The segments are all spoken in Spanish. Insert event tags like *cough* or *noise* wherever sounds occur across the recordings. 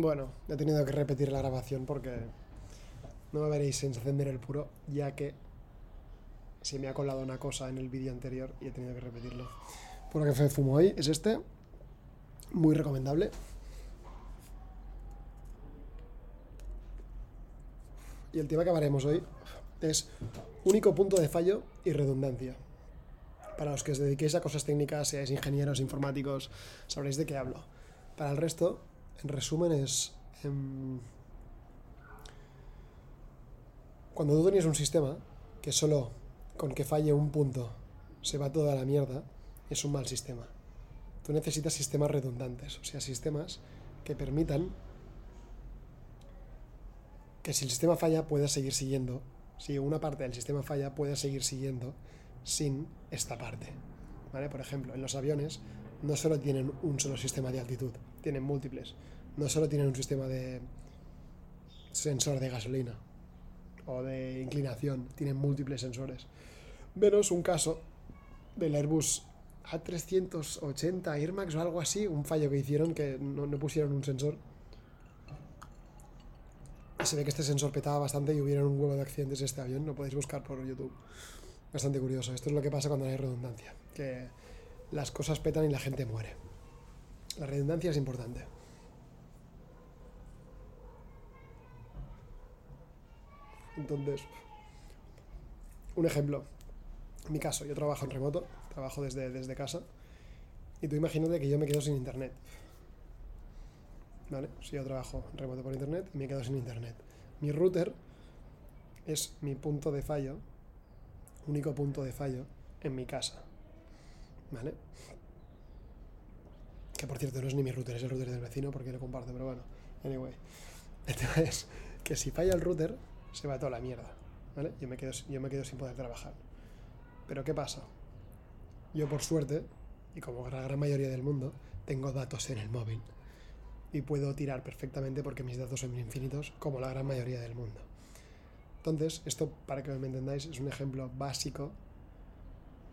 Bueno, he tenido que repetir la grabación porque no me veréis encender el puro, ya que se me ha colado una cosa en el vídeo anterior y he tenido que repetirlo. Que me fumo hoy es este, muy recomendable. Y el tema que hablaremos hoy es único punto de fallo y redundancia. Para los que os dediquéis a cosas técnicas, seáis ingenieros, informáticos, sabréis de qué hablo. Para el resto, en resumen, es. Em, cuando tú tienes un sistema que solo con que falle un punto se va toda la mierda, es un mal sistema. Tú necesitas sistemas redundantes, o sea, sistemas que permitan que si el sistema falla pueda seguir siguiendo, si una parte del sistema falla pueda seguir siguiendo sin esta parte. ¿Vale? Por ejemplo, en los aviones no solo tienen un solo sistema de altitud, tienen múltiples. No solo tienen un sistema de sensor de gasolina o de inclinación, tienen múltiples sensores. Menos un caso del Airbus A380 Air Max o algo así, un fallo que hicieron que no, pusieron un sensor. Se ve que este sensor petaba bastante y hubieron un huevo de accidentes en este avión, lo podéis buscar por YouTube. Bastante curioso. Esto es lo que pasa cuando no hay redundancia. Que las cosas petan y la gente muere. La redundancia es importante. Entonces, un ejemplo. En mi caso, yo trabajo en remoto, trabajo desde, desde casa. Y tú imagínate que yo me quedo sin internet. ¿Vale? Si yo trabajo en remoto por internet me quedo sin internet. Mi router es mi punto de fallo, único punto de fallo en mi casa. ¿Vale? Que por cierto no es ni mi router, es el router del vecino porque lo comparto, pero bueno. Anyway. El tema *laughs* es que si falla el router, se va toda la mierda. ¿Vale? Yo me quedo, yo me quedo sin poder trabajar. Pero ¿qué pasa? Yo por suerte, y como la gran mayoría del mundo, tengo datos en el móvil. Y puedo tirar perfectamente porque mis datos son infinitos, como la gran mayoría del mundo. Entonces, esto, para que me entendáis, es un ejemplo básico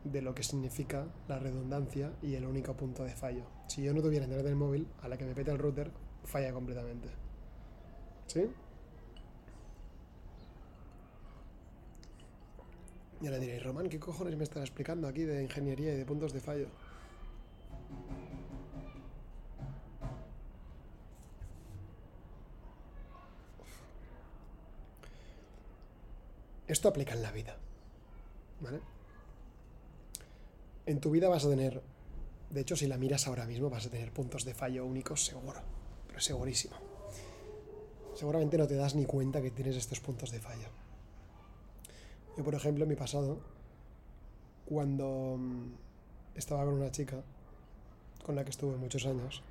de lo que significa la redundancia y el único punto de fallo. Si yo no tuviera internet en el móvil, a la que me pete el router, falla completamente. ¿Sí? Y ahora diréis, Román, ¿qué cojones me estás explicando aquí de ingeniería y de puntos de fallo? Esto aplica en la vida. ¿Vale? En tu vida vas a tener, de hecho si la miras ahora mismo vas a tener puntos de fallo únicos seguro, pero segurísimo. Seguramente no te das ni cuenta que tienes estos puntos de fallo. Yo, por ejemplo, en mi pasado, cuando mm, estaba con una chica con la que estuve muchos años,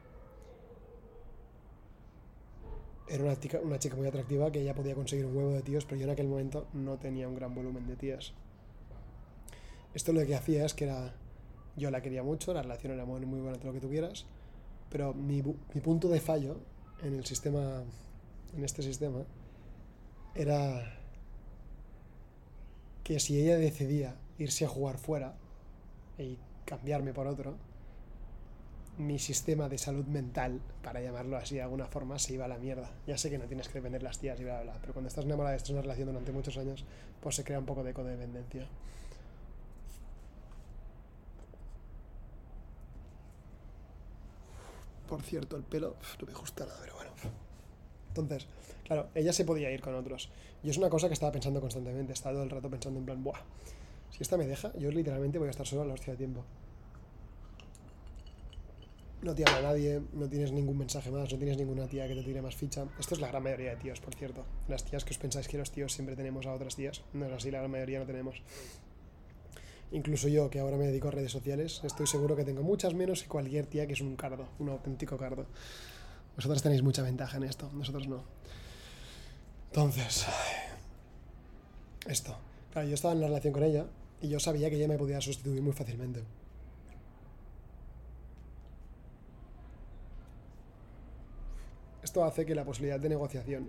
era una chica, muy atractiva que ella podía conseguir un huevo de tíos, pero yo en aquel momento no tenía un gran volumen de tías. Esto lo que hacía es que era. Yo la quería mucho, la relación era muy, buena, todo lo que tuvieras, pero mi, punto de fallo en el sistema. En este sistema. Era. Que si ella decidía irse a jugar fuera y cambiarme por otro, mi sistema de salud mental, para llamarlo así de alguna forma, se iba a la mierda. Ya sé que no tienes que depender las tías y bla, bla, bla, pero cuando estás enamorada, estás en una relación durante muchos años, pues se crea un poco de codependencia. Por cierto, el pelo no me gusta nada, pero bueno. Entonces, claro, ella se podía ir con otros. Y es una cosa que estaba pensando constantemente. Estaba todo el rato pensando en plan, buah, si esta me deja, yo literalmente voy a estar solo a la hostia de tiempo no te habla nadie, no tienes ningún mensaje más, no tienes ninguna tía que te tire más ficha. Esto es la gran mayoría de tíos, por cierto. Las tías que os pensáis que los tíos siempre tenemos a otras tías, no es así, la gran mayoría no tenemos. Incluso yo, que ahora me dedico a redes sociales, estoy seguro que tengo muchas menos que cualquier tía que es un cardo, un auténtico cardo. Vosotros tenéis mucha ventaja en esto, nosotros no. Entonces, *sighs* esto. Claro, yo estaba en una relación con ella y yo sabía que ella me podía sustituir muy fácilmente. Esto hace que la posibilidad de negociación,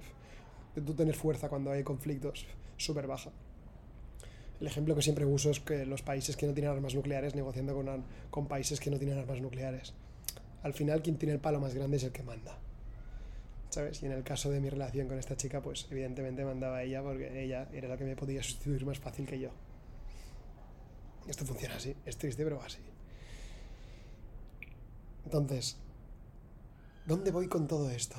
de tú tener fuerza cuando hay conflictos, súper baja. El ejemplo que siempre uso es que los países que no tienen armas nucleares negociando con, con países que no tienen armas nucleares. Al final, quien tiene el palo más grande es el que manda. ¿Sabes? Y en el caso de mi relación con esta chica, pues evidentemente mandaba a ella porque ella era la que me podía sustituir más fácil que yo. Esto funciona así, es triste, pero así. Entonces, ¿dónde voy con todo esto?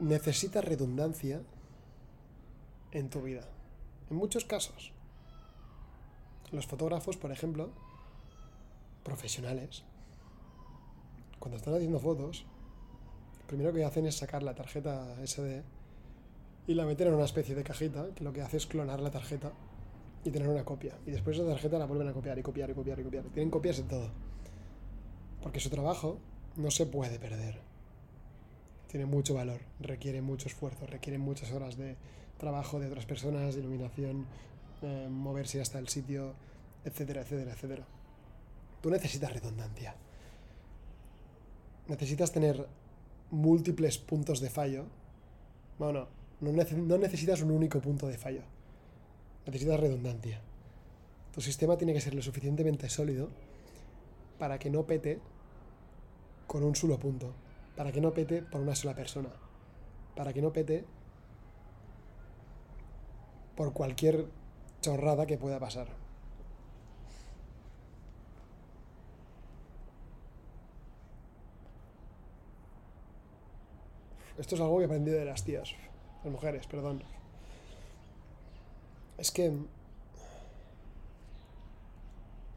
Necesitas redundancia en tu vida. En muchos casos. Los fotógrafos, por ejemplo, profesionales, cuando están haciendo fotos, lo primero que hacen es sacar la tarjeta SD y la meten en una especie de cajita, que lo que hace es clonar la tarjeta y tener una copia. Y después esa tarjeta la vuelven a copiar y copiar y copiar y copiar. Tienen copias de todo. Porque su trabajo no se puede perder. Tiene mucho valor, requiere mucho esfuerzo, requiere muchas horas de trabajo de otras personas, iluminación, eh, moverse hasta el sitio, etcétera, etcétera, etcétera. Tú necesitas redundancia. Necesitas tener múltiples puntos de fallo. Bueno, no, no necesitas un único punto de fallo necesitas redundancia. Tu sistema tiene que ser lo suficientemente sólido para que no pete con un solo punto, para que no pete por una sola persona, para que no pete por cualquier chorrada que pueda pasar. Esto es algo que he aprendido de las tías, las mujeres, perdón. Es que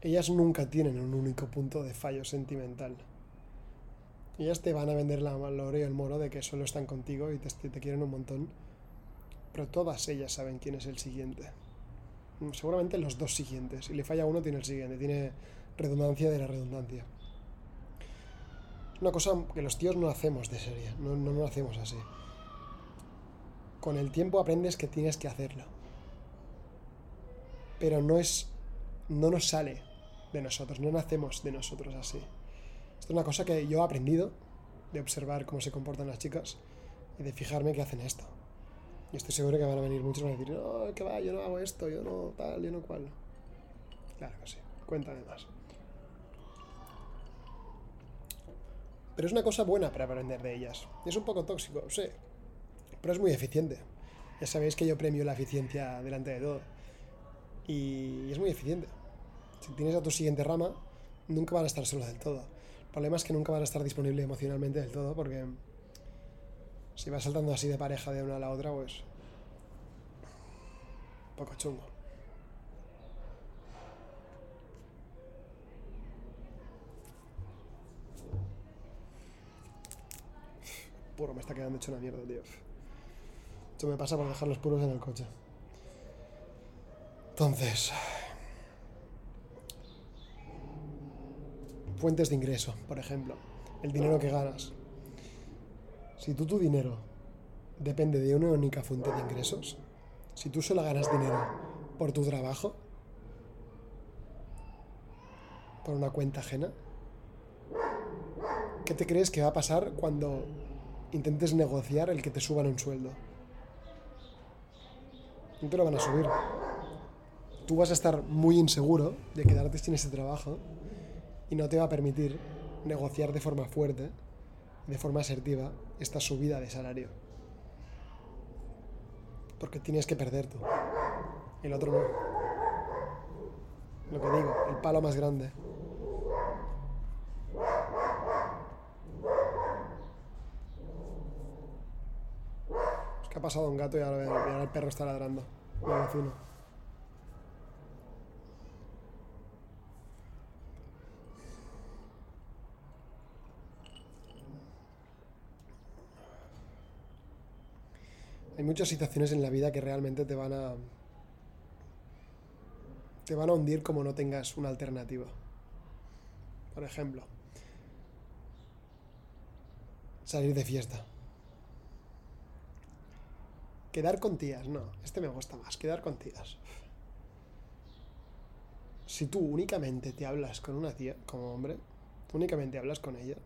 ellas nunca tienen un único punto de fallo sentimental. Ellas te van a vender la lore y el moro de que solo están contigo y te quieren un montón. Pero todas ellas saben quién es el siguiente. Seguramente los dos siguientes. Si le falla uno, tiene el siguiente. Tiene redundancia de la redundancia. Una cosa que los tíos no hacemos de serie. No, no hacemos así. Con el tiempo aprendes que tienes que hacerlo pero no es no nos sale de nosotros, no nacemos de nosotros así. Esto es una cosa que yo he aprendido de observar cómo se comportan las chicas y de fijarme que hacen esto. Y estoy seguro que van a venir muchos y van a decir, no, que va, yo no hago esto, yo no tal, yo no cual. Claro que sí, cuéntame más. Pero es una cosa buena para aprender de ellas. Es un poco tóxico, sí, pero es muy eficiente. Ya sabéis que yo premio la eficiencia delante de todo y es muy eficiente. Si tienes a tu siguiente rama, nunca van a estar solos del todo. El problema es que nunca van a estar disponibles emocionalmente del todo porque si vas saltando así de pareja de una a la otra, pues... Poco chungo. Puro, me está quedando hecho una mierda, tío. Esto me pasa por dejar los puros en el coche. Entonces, fuentes de ingreso, por ejemplo, el dinero que ganas. Si tú tu dinero depende de una única fuente de ingresos, si tú solo ganas dinero por tu trabajo, por una cuenta ajena, ¿qué te crees que va a pasar cuando intentes negociar el que te suban un sueldo? No te lo van a subir tú vas a estar muy inseguro de quedarte sin ese trabajo y no te va a permitir negociar de forma fuerte, de forma asertiva, esta subida de salario. Porque tienes que perder tú. El otro no. Lo que digo, el palo más grande. Es que ha pasado un gato y ahora, el perro está ladrando. Vecino. Hay muchas situaciones en la vida que realmente te van a. te van a hundir como no tengas una alternativa. Por ejemplo, salir de fiesta. Quedar con tías, no, este me gusta más, quedar con tías. Si tú únicamente te hablas con una tía, como hombre, únicamente hablas con ella,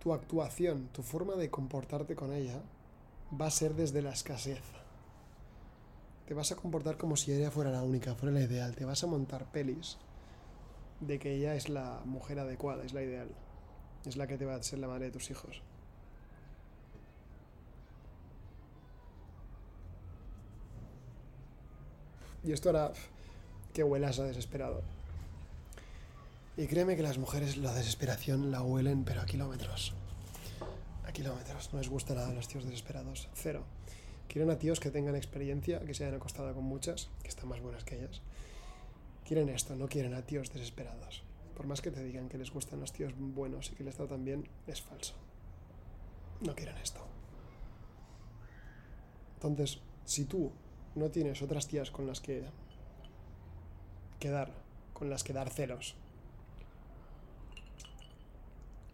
tu actuación, tu forma de comportarte con ella va a ser desde la escasez. Te vas a comportar como si ella fuera la única, fuera la ideal. Te vas a montar pelis de que ella es la mujer adecuada, es la ideal. es la que te va a ser la madre de tus hijos. Y esto hará que huelas a desesperado. Y créeme que las mujeres la desesperación la huelen, pero a kilómetros. Kilómetros. No les gusta nada a los tíos desesperados. Cero. Quieren a tíos que tengan experiencia, que se hayan acostado con muchas, que están más buenas que ellas. Quieren esto, no quieren a tíos desesperados. Por más que te digan que les gustan los tíos buenos y que les tratan bien, es falso. No quieren esto. Entonces, si tú no tienes otras tías con las que quedar, con las que dar celos,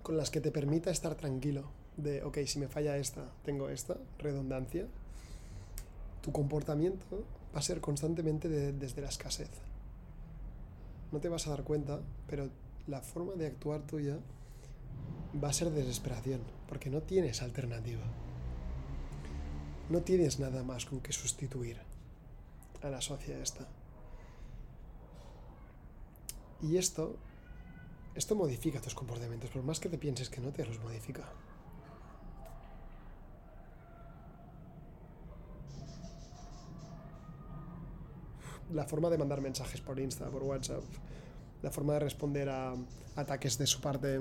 con las que te permita estar tranquilo de, ok, si me falla esta, tengo esta, redundancia, tu comportamiento va a ser constantemente desde la escasez. No te vas a dar cuenta, pero la forma de actuar tuya va a ser desesperación, porque no tienes alternativa. No tienes nada más con que sustituir a la socia esta. Y esto, esto modifica tus comportamientos, por más que te pienses que no te los modifica. La forma de mandar mensajes por Insta, por WhatsApp, la forma de responder a ataques de su parte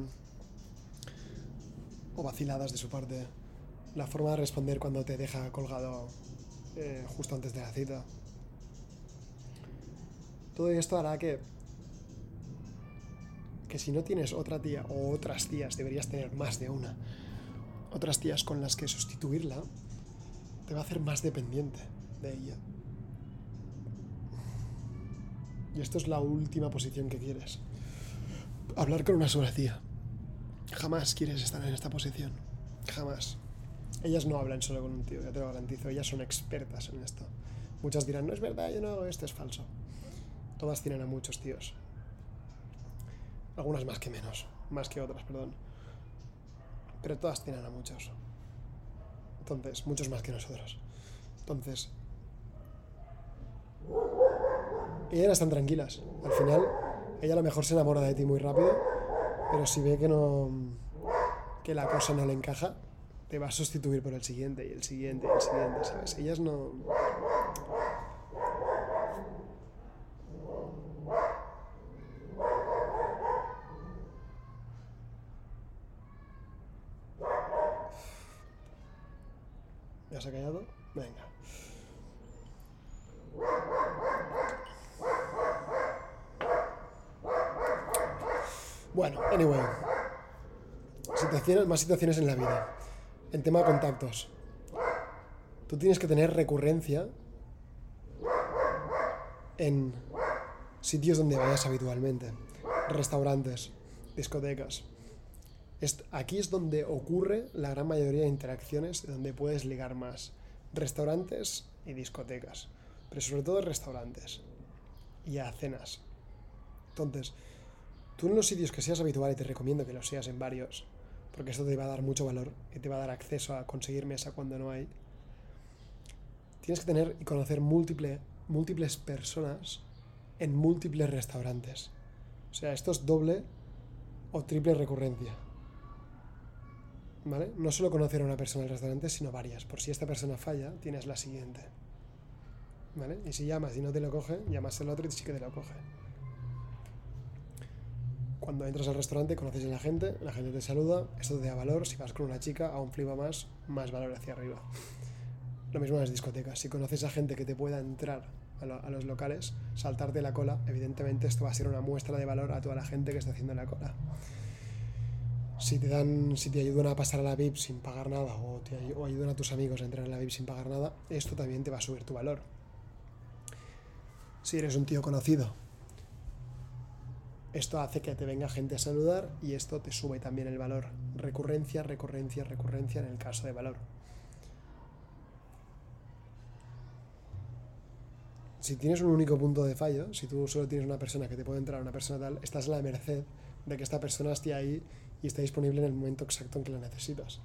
o vaciladas de su parte, la forma de responder cuando te deja colgado eh, justo antes de la cita. Todo esto hará que que si no tienes otra tía o otras tías, deberías tener más de una, otras tías con las que sustituirla, te va a hacer más dependiente de ella. Y esto es la última posición que quieres. Hablar con una sola tía. Jamás quieres estar en esta posición. Jamás. Ellas no hablan solo con un tío, ya te lo garantizo. Ellas son expertas en esto. Muchas dirán, no es verdad, yo no hago esto, es falso. Todas tienen a muchos tíos. Algunas más que menos, más que otras, perdón. Pero todas tienen a muchos. Entonces, muchos más que nosotros. Entonces, ellas están tranquilas. Al final, ella a lo mejor se enamora de ti muy rápido, pero si ve que no que la cosa no le encaja, te va a sustituir por el siguiente y el siguiente y el siguiente, ¿sabes? Ellas no ¿Ya se ha callado? Venga. Bueno, anyway. Más situaciones en la vida. En tema de contactos. Tú tienes que tener recurrencia en sitios donde vayas habitualmente. Restaurantes, discotecas. Aquí es donde ocurre la gran mayoría de interacciones, donde puedes ligar más. Restaurantes y discotecas. Pero sobre todo restaurantes. Y a cenas. Entonces, Tú en los sitios que seas habitual, y te recomiendo que lo seas en varios, porque esto te va a dar mucho valor y te va a dar acceso a conseguir mesa cuando no hay, tienes que tener y conocer múltiple, múltiples personas en múltiples restaurantes. O sea, esto es doble o triple recurrencia. ¿Vale? No solo conocer a una persona en el restaurante, sino varias. Por si esta persona falla, tienes la siguiente. ¿Vale? Y si llamas y no te lo coge, llamas al otro y sí que te lo coge cuando entras al restaurante conoces a la gente, la gente te saluda, esto te da valor, si vas con una chica aún flipa más, más valor hacia arriba. Lo mismo en las discotecas, si conoces a gente que te pueda entrar a, los locales, saltarte la cola, evidentemente esto va a ser una muestra de valor a toda la gente que está haciendo la cola. Si te dan, si te ayudan a pasar a la VIP sin pagar nada o, te, o ayudan a tus amigos a entrar en la VIP sin pagar nada, esto también te va a subir tu valor. Si eres un tío conocido esto hace que te venga gente a saludar y esto te sube también el valor. Recurrencia, recurrencia, recurrencia en el caso de valor. Si tienes un único punto de fallo, si tú solo tienes una persona que te puede entrar, una persona tal, estás a la merced de que esta persona esté ahí y esté disponible en el momento exacto en que la necesitas.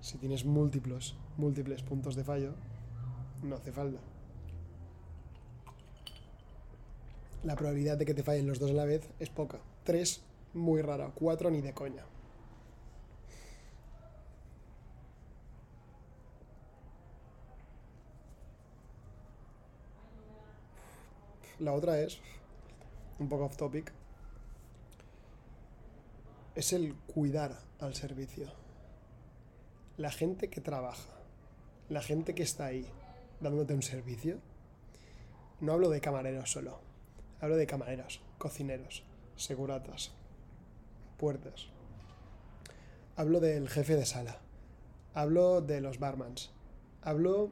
Si tienes múltiples, múltiples puntos de fallo, no hace falta. La probabilidad de que te fallen los dos a la vez es poca. Tres, Muy raro. Cuatro ni de coña. La otra es, un poco off topic, es el cuidar al servicio. La gente que trabaja, la gente que está ahí dándote un servicio, no hablo de camareros solo, hablo de camareros, cocineros, seguratas, puertas. Hablo del jefe de sala, hablo de los barmans, hablo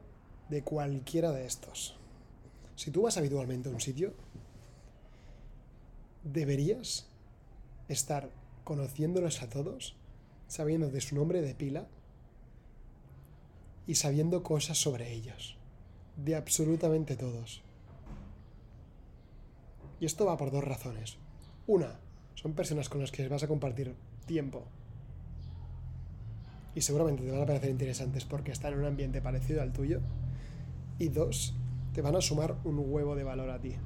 de cualquiera de estos. Si tú vas habitualmente a un sitio, deberías estar conociéndolos a todos, sabiendo de su nombre de pila y sabiendo cosas sobre ellos. De absolutamente todos. Y esto va por dos razones. Una, son personas con las que vas a compartir tiempo. Y seguramente te van a parecer interesantes porque están en un ambiente parecido al tuyo. Y dos, te van a sumar un huevo de valor a ti.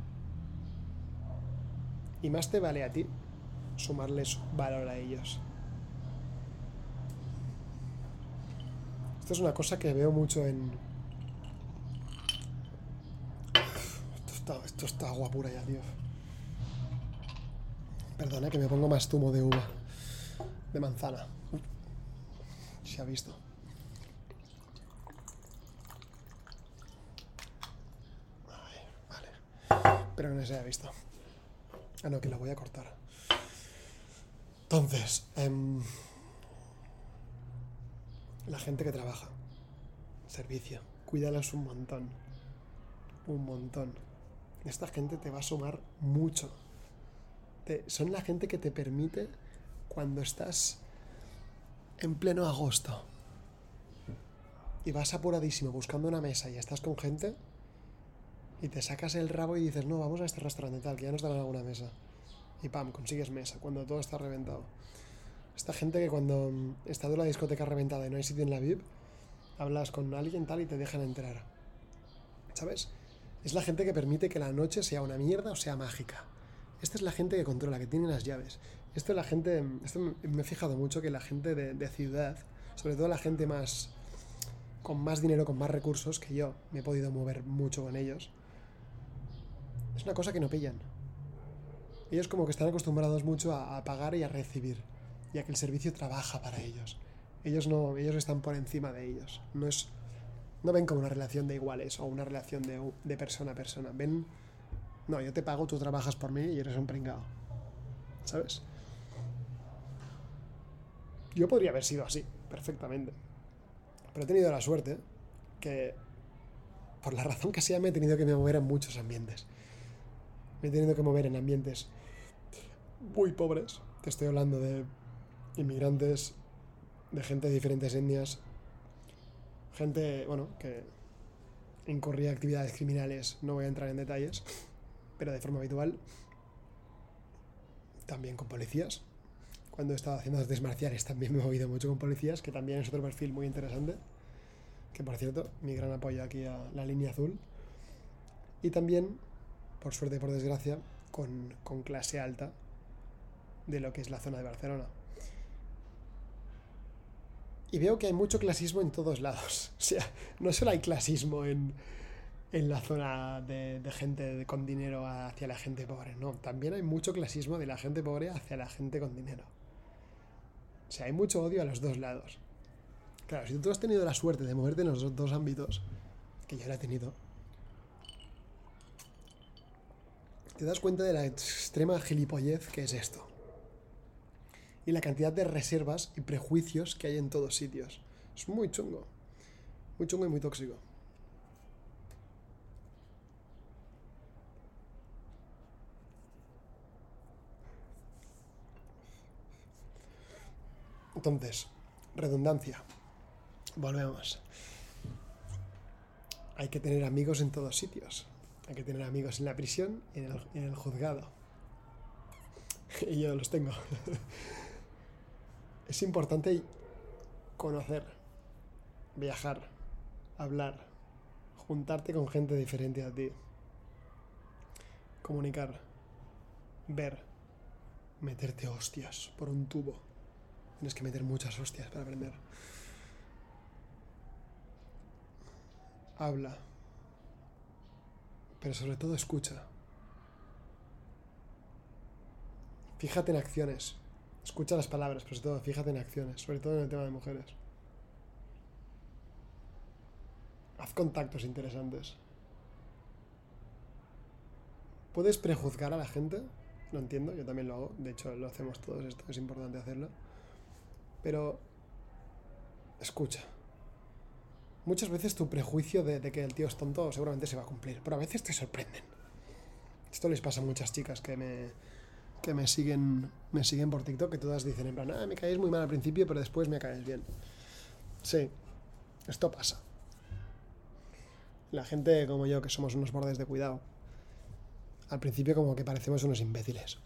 Y más te vale a ti sumarles valor a ellos. Esto es una cosa que veo mucho en... Esto está, agua pura ya, tío. Perdona que me pongo más zumo de uva. De manzana. Se ha visto. Pero no se haya visto. Ah, no, que la voy a cortar. Entonces, em, la gente que trabaja, servicio, cuídalas un montón. Un montón. Esta gente te va a sumar mucho. Son la gente que te permite cuando estás en pleno agosto y vas apuradísimo buscando una mesa y estás con gente y te sacas el rabo y dices, no, vamos a este restaurante tal, que ya nos dan alguna mesa. Y pam, consigues mesa, cuando todo está reventado. Esta gente que cuando está de la discoteca reventada y no hay sitio en la VIP, hablas con alguien tal y te dejan entrar. ¿Sabes? Es la gente que permite que la noche sea una mierda o sea mágica. Esta es la gente que controla, que tiene las llaves. Esto es la gente, esto me he fijado mucho que la gente de, ciudad, sobre todo la gente más con más dinero, con más recursos que yo, me he podido mover mucho con ellos es una cosa que no pillan. Ellos como que están acostumbrados mucho a, pagar y a recibir, ya que el servicio trabaja para ellos. Ellos no, ellos están por encima de ellos. No es, no ven como una relación de iguales o una relación de persona a persona. Ven, no, yo te pago, tú trabajas por mí y eres un pringao. ¿Sabes? Yo podría haber sido así, perfectamente. Pero he tenido la suerte que, por la razón que sea, me he tenido que mover en muchos ambientes me he tenido que mover en ambientes muy pobres. Te estoy hablando de inmigrantes, de gente de diferentes etnias, gente, bueno, que incurría actividades criminales, no voy a entrar en detalles, pero de forma habitual. También con policías. Cuando he estado haciendo artes marciales también me he movido mucho con policías, que también es otro perfil muy interesante. Que por cierto, mi gran apoyo aquí a la línea azul. Y también por suerte y por desgracia, con, clase alta de lo que es la zona de Barcelona. Y veo que hay mucho clasismo en todos lados. *laughs* O sea, no solo hay clasismo en, la zona de, de, gente con dinero hacia la gente pobre, no. También hay mucho clasismo de la gente pobre hacia la gente con dinero. O sea, hay mucho odio a los dos lados. Claro, si tú has tenido la suerte de moverte en los dos ámbitos, que yo la he tenido, te das cuenta de la extrema gilipollez que es esto. Y la cantidad de reservas y prejuicios que hay en todos sitios. Es muy chungo. Muy chungo y muy tóxico. Entonces, redundancia. Volvemos. Hay que tener amigos en todos sitios. Hay que tener amigos en la prisión y en el, juzgado. y *laughs* yo los tengo. *laughs* es importante conocer, viajar, hablar, juntarte con gente diferente a ti, comunicar, ver, meterte hostias por un tubo. Tienes que meter muchas hostias para aprender. Habla. Pero sobre todo escucha. Fíjate en acciones. Escucha las palabras, pero sobre todo fíjate en acciones, sobre todo en el tema de mujeres. Haz contactos interesantes. ¿Puedes prejuzgar a la gente? Lo entiendo, yo también lo hago. De hecho, lo hacemos todos esto, es importante hacerlo. Pero escucha. Muchas veces tu prejuicio de, que el tío es tonto seguramente se va a cumplir, pero a veces te sorprenden. Esto les pasa a muchas chicas que me, que me siguen, me siguen por TikTok, que todas dicen en plan, ah, me caes muy mal al principio, pero después me caes bien. Sí, esto pasa. La gente como yo, que somos unos bordes de cuidado, al principio como que parecemos unos imbéciles.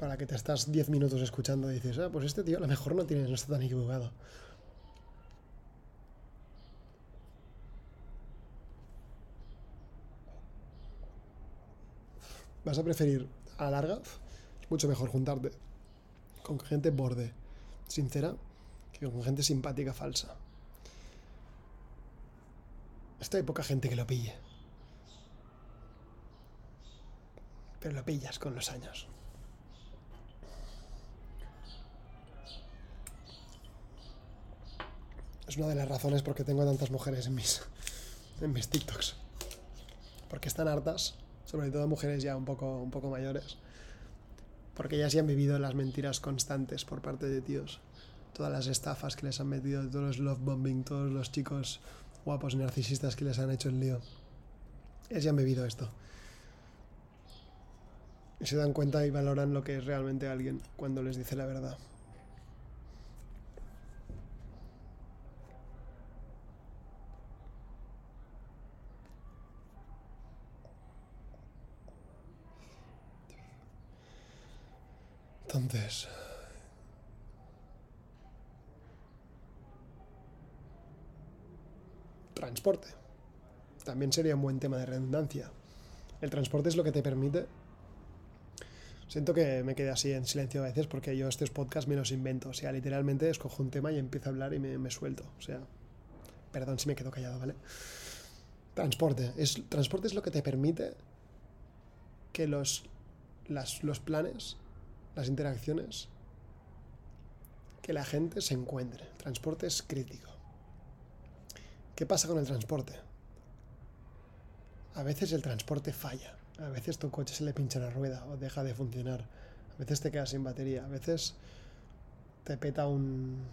Para que te estás 10 minutos escuchando y dices, ah, pues este tío a lo mejor no, tiene, no está tan equivocado. ¿Vas a preferir a la larga? mucho mejor juntarte con gente borde, sincera, que con gente simpática falsa. Esto hay poca gente que lo pille. Pero lo pillas con los años. Es una de las razones por qué tengo tantas mujeres en mis, en mis TikToks. Porque están hartas, sobre todo mujeres ya un poco, un poco mayores, porque ya han vivido las mentiras constantes por parte de tíos. Todas las estafas que les han metido, todos los love bombing, todos los chicos guapos narcisistas que les han hecho el lío. Ellas ya han vivido esto. Y se dan cuenta y valoran lo que es realmente alguien cuando les dice la verdad. Entonces... Transporte. También sería un buen tema de redundancia. El transporte es lo que te permite... Siento que me quedé así en silencio a veces porque yo estos podcasts me los invento. O sea, literalmente escojo un tema y empiezo a hablar y me, suelto. O sea, perdón si me quedo callado, ¿vale? Transporte. Es, transporte es lo que te permite que los, los planes las interacciones, que la gente se encuentre. Transporte es crítico. ¿Qué pasa con el transporte? A veces el transporte falla, a veces tu coche se le pincha la rueda o deja de funcionar, a veces te quedas sin batería, a veces te peta un,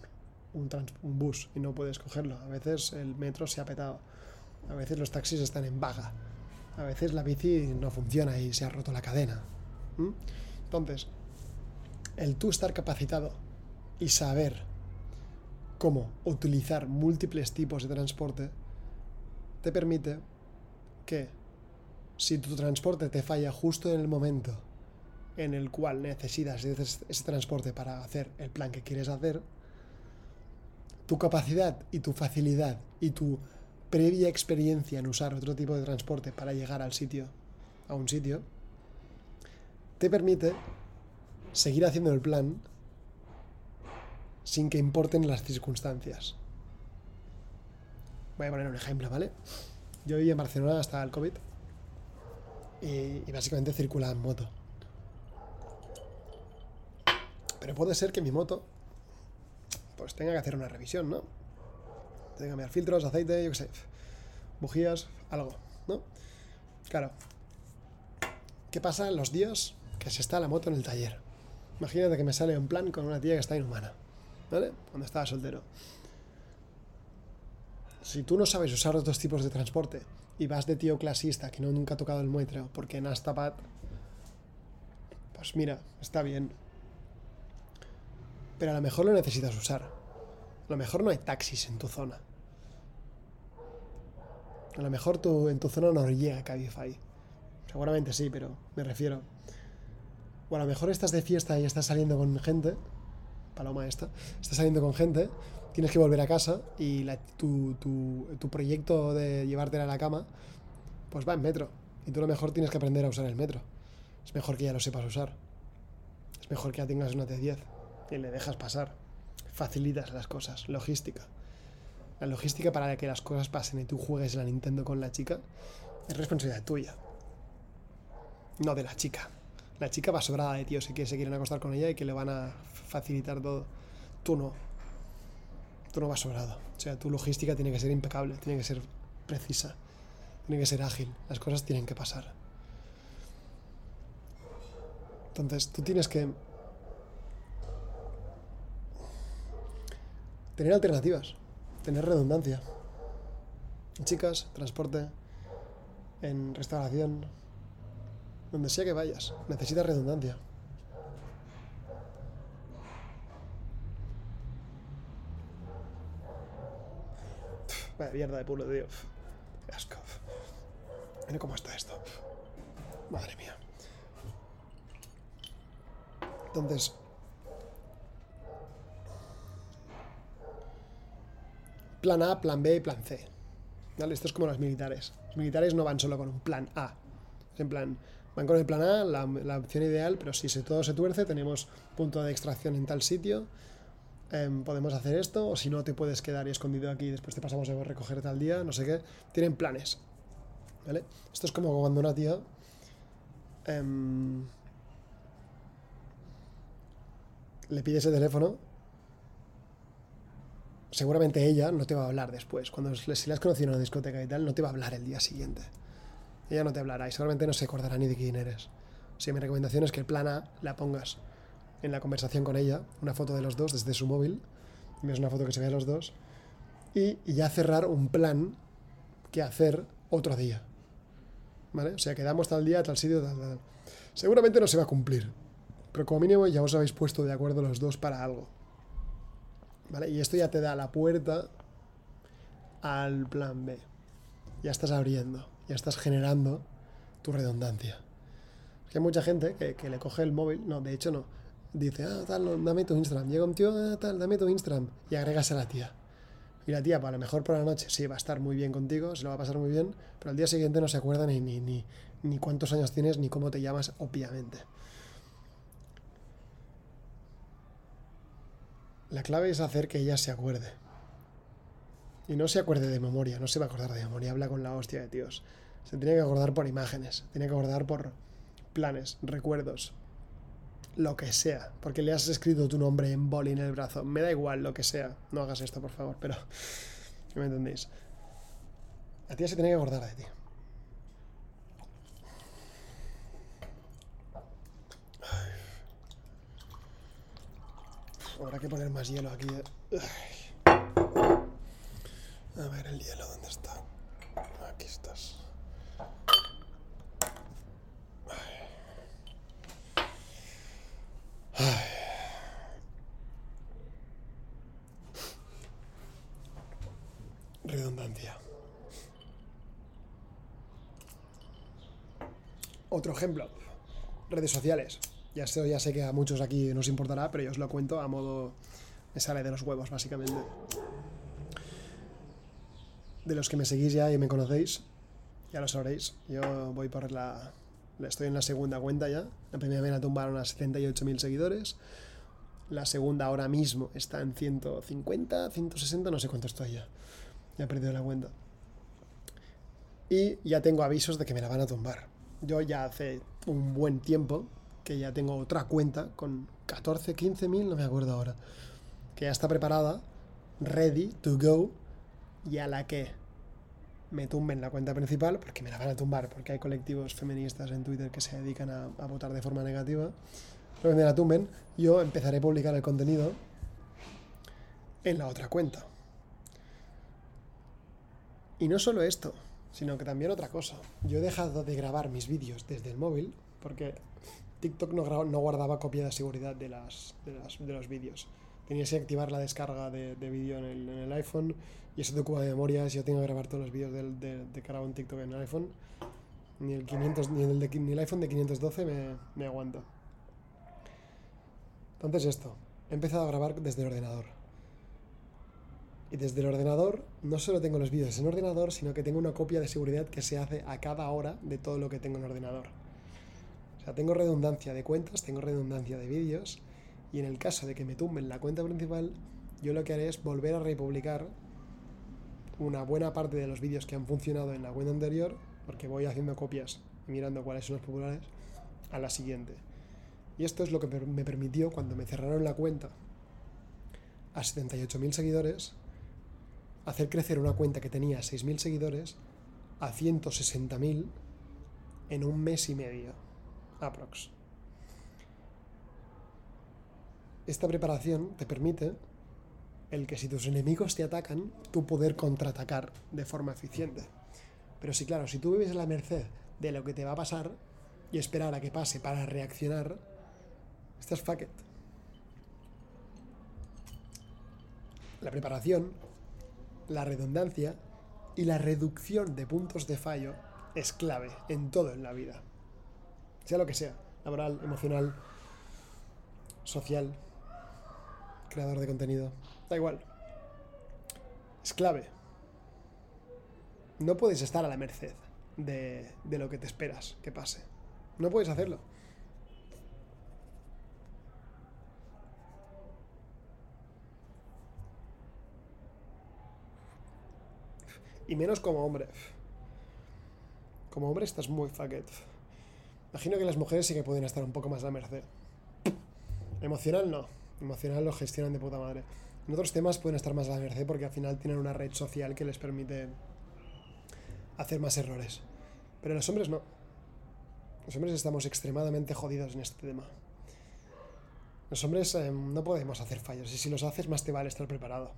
bus y no puedes cogerlo, a veces el metro se ha petado, a veces los taxis están en vaga, a veces la bici no funciona y se ha roto la cadena. Entonces, el tú estar capacitado y saber cómo utilizar múltiples tipos de transporte te permite que si tu transporte te falla justo en el momento en el cual necesitas ese transporte para hacer el plan que quieres hacer, tu capacidad y tu facilidad y tu previa experiencia en usar otro tipo de transporte para llegar al sitio, a un sitio, te permite seguir haciendo el plan sin que importen las circunstancias. Voy a poner un ejemplo, ¿vale? Yo viví en Barcelona hasta el COVID y, básicamente circulaba en moto. Pero puede ser que mi moto pues tenga que hacer una revisión, ¿no? Tenga que cambiar filtros, aceite, yo qué sé, bujías, algo, ¿no? Claro. ¿Qué pasa los días que se está la moto en el taller? Imagínate que me sale un plan con una tía que está inhumana, ¿vale? Cuando estaba soltero. Si tú no sabes usar otros tipos de transporte y vas de tío clasista que no nunca ha tocado el metro porque en Astapat, pues mira, está bien. Pero a lo mejor lo necesitas usar. A lo mejor no hay taxis en tu zona. A lo mejor tú, en tu zona no llega Cabify. Seguramente sí, pero me refiero o a lo mejor estás de fiesta y estás saliendo con gente, paloma esta, estás saliendo con gente, tienes que volver a casa y tu, proyecto de llevártela a la cama, pues va en metro. Y tú lo mejor tienes que aprender a usar el metro. Es mejor que ya lo sepas usar. Es mejor que ya tengas una T10 y le dejas pasar. Facilitas las cosas. Logística. La logística para que las cosas pasen y tú juegues la Nintendo con la chica es responsabilidad tuya. No de la chica. La chica va sobrada de tíos que se quieren acostar con ella y que le van a facilitar todo. Tú no. Tú no vas sobrado. O sea, tu logística tiene que ser impecable, tiene que ser precisa, tiene que ser ágil. Las cosas tienen que pasar. Entonces, tú tienes que tener alternativas, tener redundancia. Chicas, transporte, en restauración, donde sea que vayas, necesitas redundancia. Vaya mierda de pueblo, tío. Qué asco. Mira cómo está esto. Madre mía. Entonces, plan A, plan B y plan C. ¿Vale? Esto es como los militares. Los militares no van solo con un plan A. Es en plan, van con el plan A, la, opción ideal, pero si se, todo se tuerce, tenemos punto de extracción en tal sitio, em, podemos hacer esto, o si no, te puedes quedar escondido aquí y después te pasamos a recoger tal día, no sé qué. Tienen planes. ¿Vale? Esto es como cuando una tía... em, le pides el teléfono, seguramente ella no te va a hablar después. Cuando si la has conocido en una discoteca y tal, no te va a hablar el día siguiente. Ella no te hablará y seguramente no se acordará ni de quién eres. O sea, mi recomendación es que el plan A la pongas en la conversación con ella, una foto de los dos desde su móvil, y ves una foto que se ve de los dos, y ya cerrar un plan que hacer otro día. ¿Vale? O sea, quedamos tal día, tal sitio, tal, tal. Seguramente no se va a cumplir, pero como mínimo ya os habéis puesto de acuerdo los dos para algo. ¿Vale? Y esto ya te da la puerta al plan B. Ya estás abriendo, ya estás generando tu redundancia. Hay mucha gente que, que le coge el móvil, no, de hecho no, dice, ah, tal, dame tu Instagram. Llega un tío, ah, tal, dame tu Instagram. Y agregas a la tía. Y la tía, pues, a lo mejor por la noche sí va a estar muy bien contigo, se lo va a pasar muy bien, pero al día siguiente no se acuerda ni, ni, ni, ni cuántos años tienes, ni cómo te llamas, obviamente. La clave es hacer que ella se acuerde. Y no se acuerde de memoria, no se va a acordar de memoria, habla con la hostia de tíos. Se tiene que acordar por imágenes, tiene que acordar por planes, recuerdos, lo que sea. Porque le has escrito tu nombre en boli en el brazo. Me da igual lo que sea. No hagas esto, por favor, pero... *laughs* ¿Me entendéis? La tía se tiene que acordar de ti. Habrá que poner más hielo aquí. A ver el hielo, ¿dónde está? Aquí estás. Redundancia. Otro ejemplo. Redes sociales. Ya sé, ya sé que a muchos aquí nos importará, pero yo os lo cuento a modo... Me sale de los huevos, básicamente. De los que me seguís ya y me conocéis, ya lo sabréis. Yo voy por la... Estoy en la segunda cuenta ya. La primera me la tumbaron a 78.000 seguidores. La segunda ahora mismo está en 150, 160, no sé cuánto estoy ya. Ya he perdido la cuenta. Y ya tengo avisos de que me la van a tumbar. Yo ya hace un buen tiempo que ya tengo otra cuenta con 14, 15 mil, no me acuerdo ahora, que ya está preparada, ready to go, y a la que me tumben la cuenta principal, porque me la van a tumbar, porque hay colectivos feministas en Twitter que se dedican a, a votar de forma negativa, pero me la tumben, yo empezaré a publicar el contenido en la otra cuenta. Y no solo esto, sino que también otra cosa. Yo he dejado de grabar mis vídeos desde el móvil, porque TikTok no, no guardaba copia de seguridad de, las, de, las- de los vídeos. Tenías que activar la descarga de, de vídeo en en el iPhone y eso te ocupa de memoria. Si yo tengo que grabar todos los vídeos de, de grabo en TikTok en el iPhone, ni el, 500, ni el, de ni el iPhone de 512 me, me aguanta. Entonces esto, he empezado a grabar desde el ordenador. Y desde el ordenador no solo tengo los vídeos en ordenador, sino que tengo una copia de seguridad que se hace a cada hora de todo lo que tengo en ordenador. O sea, tengo redundancia de cuentas, tengo redundancia de vídeos, y en el caso de que me tumben la cuenta principal, yo lo que haré es volver a republicar una buena parte de los vídeos que han funcionado en la cuenta anterior, porque voy haciendo copias y mirando cuáles son los populares, a la siguiente. Y esto es lo que me permitió cuando me cerraron la cuenta a 78.000 seguidores, hacer crecer una cuenta que tenía 6.000 seguidores a 160.000 en un mes y medio, aprox. Esta preparación te permite el que si tus enemigos te atacan, tú poder contraatacar de forma eficiente. Pero si claro, si tú vives a la merced de lo que te va a pasar y esperar a que pase para reaccionar, estás fuck it. La preparación, la redundancia y la reducción de puntos de fallo es clave en todo en la vida. Sea lo que sea, laboral, emocional, social, creador de contenido. Da igual. Es clave. No puedes estar a la merced de, de lo que te esperas que pase. No puedes hacerlo. Y menos como hombre. Como hombre estás muy fucked. Imagino que las mujeres sí que pueden estar un poco más a la merced. Emocional no. Emocional lo gestionan de puta madre. En otros temas pueden estar más a la merced porque al final tienen una red social que les permite hacer más errores. Pero los hombres no. Los hombres estamos extremadamente jodidos en este tema. Los hombres eh, no podemos hacer fallos y si los haces más te vale estar preparado.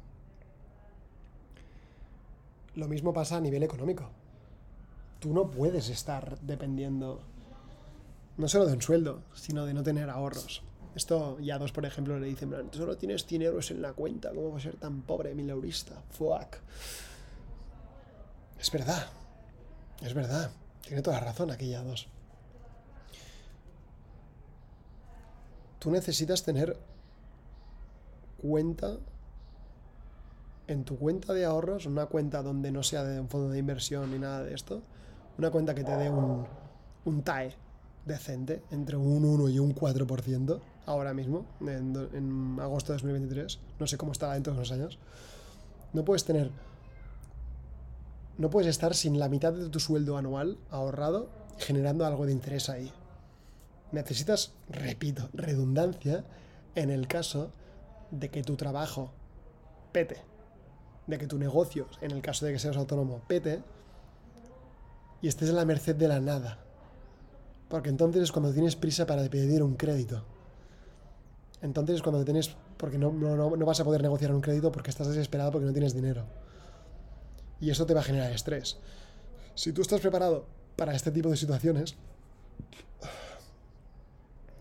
Lo mismo pasa a nivel económico. Tú no puedes estar dependiendo no solo de un sueldo, sino de no tener ahorros. Esto ya dos, por ejemplo, le dicen, solo tienes 100 euros en la cuenta, ¿cómo va a ser tan pobre, mi laurista? Fuck. Es verdad, es verdad, tiene toda razón aquella dos. Tú necesitas tener cuenta en tu cuenta de ahorros, una cuenta donde no sea de un fondo de inversión ni nada de esto, una cuenta que te dé un, un TAE decente, entre un 1 y un 4%, ahora mismo, en, agosto de 2023, no sé cómo estará dentro de unos años, no puedes tener, no puedes estar sin la mitad de tu sueldo anual ahorrado generando algo de interés ahí. Necesitas, repito, redundancia en el caso de que tu trabajo pete, de que tu negocio, en el caso de que seas autónomo, pete y estés en la merced de la nada. Porque entonces es cuando tienes prisa para pedir un crédito. Entonces es cuando tienes, porque no, no, vas a poder negociar un crédito porque estás desesperado porque no tienes dinero. Y eso te va a generar estrés. Si tú estás preparado para este tipo de situaciones,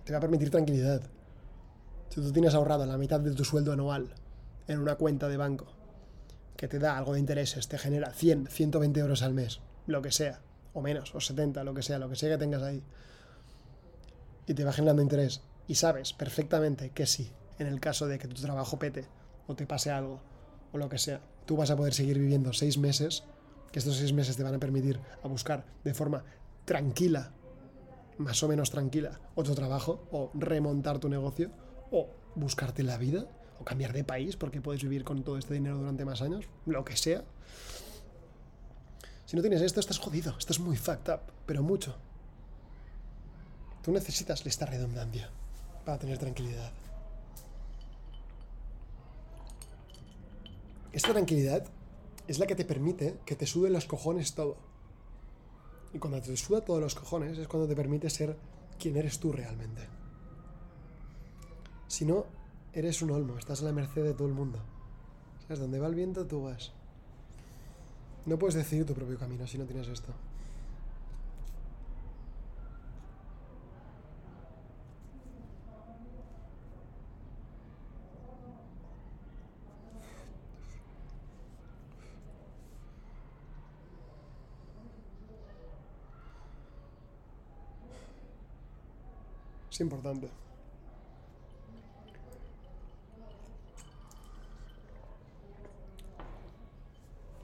te va a permitir tranquilidad. Si tú tienes ahorrado la mitad de tu sueldo anual en una cuenta de banco que te da algo de intereses, te genera 100, 120 euros al mes, lo que sea, o menos, o 70, lo que sea, lo que sea que tengas ahí, y te va generando interés, y sabes perfectamente que sí, en el caso de que tu trabajo pete o te pase algo o lo que sea, tú vas a poder seguir viviendo seis meses, que estos seis meses te van a permitir a buscar de forma tranquila, más o menos tranquila, otro trabajo o remontar tu negocio o buscarte la vida o cambiar de país porque puedes vivir con todo este dinero durante más años, lo que sea. Si no tienes esto, estás jodido, estás muy fucked up, pero mucho. Tú necesitas esta redundancia para tener tranquilidad. Esta tranquilidad es la que te permite que te suben los cojones todo. Y cuando te suda todos los cojones es cuando te permite ser quien eres tú realmente. Si no, eres un olmo, estás a la merced de todo el mundo. ¿Sabes? Donde va el viento, tú vas. No puedes decidir tu propio camino si no tienes esto. Importante.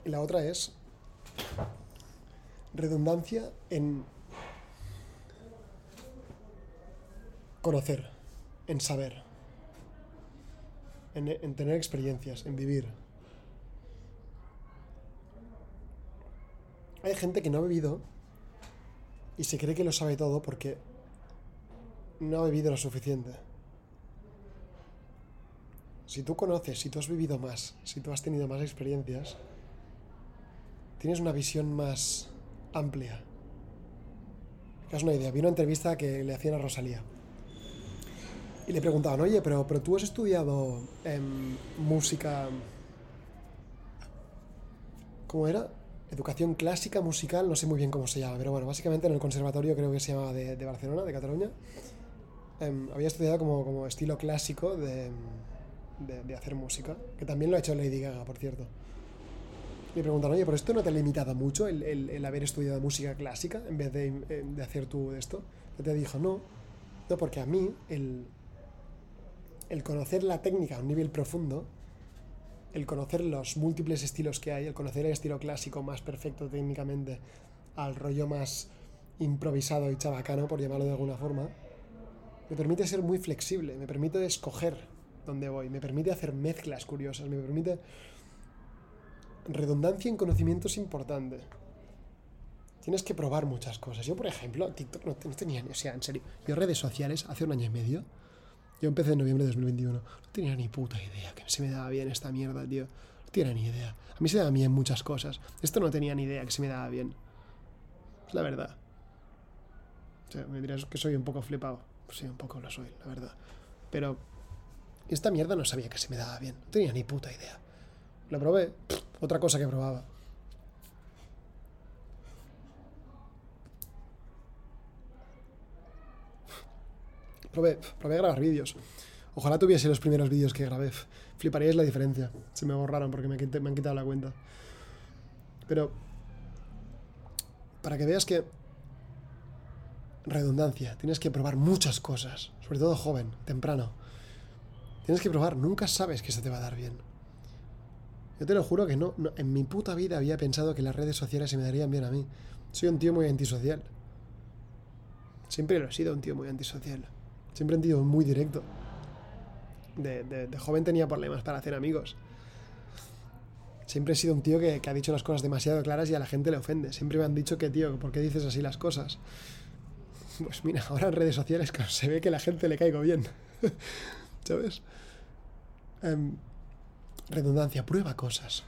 Y la otra es redundancia en conocer, en saber, en, en tener experiencias, en vivir. Hay gente que no ha vivido y se cree que lo sabe todo porque no ha vivido lo suficiente. Si tú conoces, si tú has vivido más, si tú has tenido más experiencias, tienes una visión más amplia. Es una idea. Vi una entrevista que le hacían a Rosalía. Y le preguntaban, oye, pero, pero tú has estudiado em, música... ¿Cómo era? Educación clásica, musical, no sé muy bien cómo se llama, pero bueno, básicamente en el conservatorio creo que se llama de, de Barcelona, de Cataluña. Em, había estudiado como, como estilo clásico de, de, de, hacer música, que también lo ha hecho Lady Gaga, por cierto. Le preguntaron, oye, ¿pero esto no te ha limitado mucho el, el, el haber estudiado música clásica en vez de, de hacer tú esto? Y te dijo, no, no, porque a mí el, el conocer la técnica a un nivel profundo, el conocer los múltiples estilos que hay, el conocer el estilo clásico más perfecto técnicamente al rollo más improvisado y chabacano, por llamarlo de alguna forma, me permite ser muy flexible, me permite escoger dónde voy, me permite hacer mezclas curiosas, me permite... Redundancia en conocimiento es importante. Tienes que probar muchas cosas. Yo, por ejemplo, TikTok no, tenía ni... O sea, en serio, yo redes sociales hace un año y medio, yo empecé en noviembre de 2021, no tenía ni puta idea que se me daba bien esta mierda, tío. No tenía ni idea. A mí se me daban bien muchas cosas. Esto no tenía ni idea que se me daba bien. Es la verdad. O sea, me dirás que soy un poco flipado. Sí, un poco lo soy, la verdad. Pero esta mierda no sabía que se me daba bien. No tenía ni puta idea. Lo probé. Otra cosa que probaba. Probé, probé grabar vídeos. Ojalá tuviese los primeros vídeos que grabé. Fliparíais la diferencia. Se me borraron porque me han quitado la cuenta. Pero, para que veas que redundancia. Tienes que probar muchas cosas, sobre todo joven, temprano. Tienes que probar, nunca sabes que se te va a dar bien. Yo te lo juro que no, en mi puta vida había pensado que las redes sociales se me darían bien a mí. Soy un tío muy antisocial. Siempre lo he sido un tío muy antisocial. Siempre he sido muy directo. De joven tenía problemas para hacer amigos. Siempre he sido un tío que, que, ha dicho las cosas demasiado claras y a la gente le ofende. Siempre me han dicho que, tío, ¿por qué dices así las cosas? Pues mira, ahora en redes sociales se ve que la gente le caigo bien. *laughs* ¿Sabes? Um, redundancia, prueba cosas.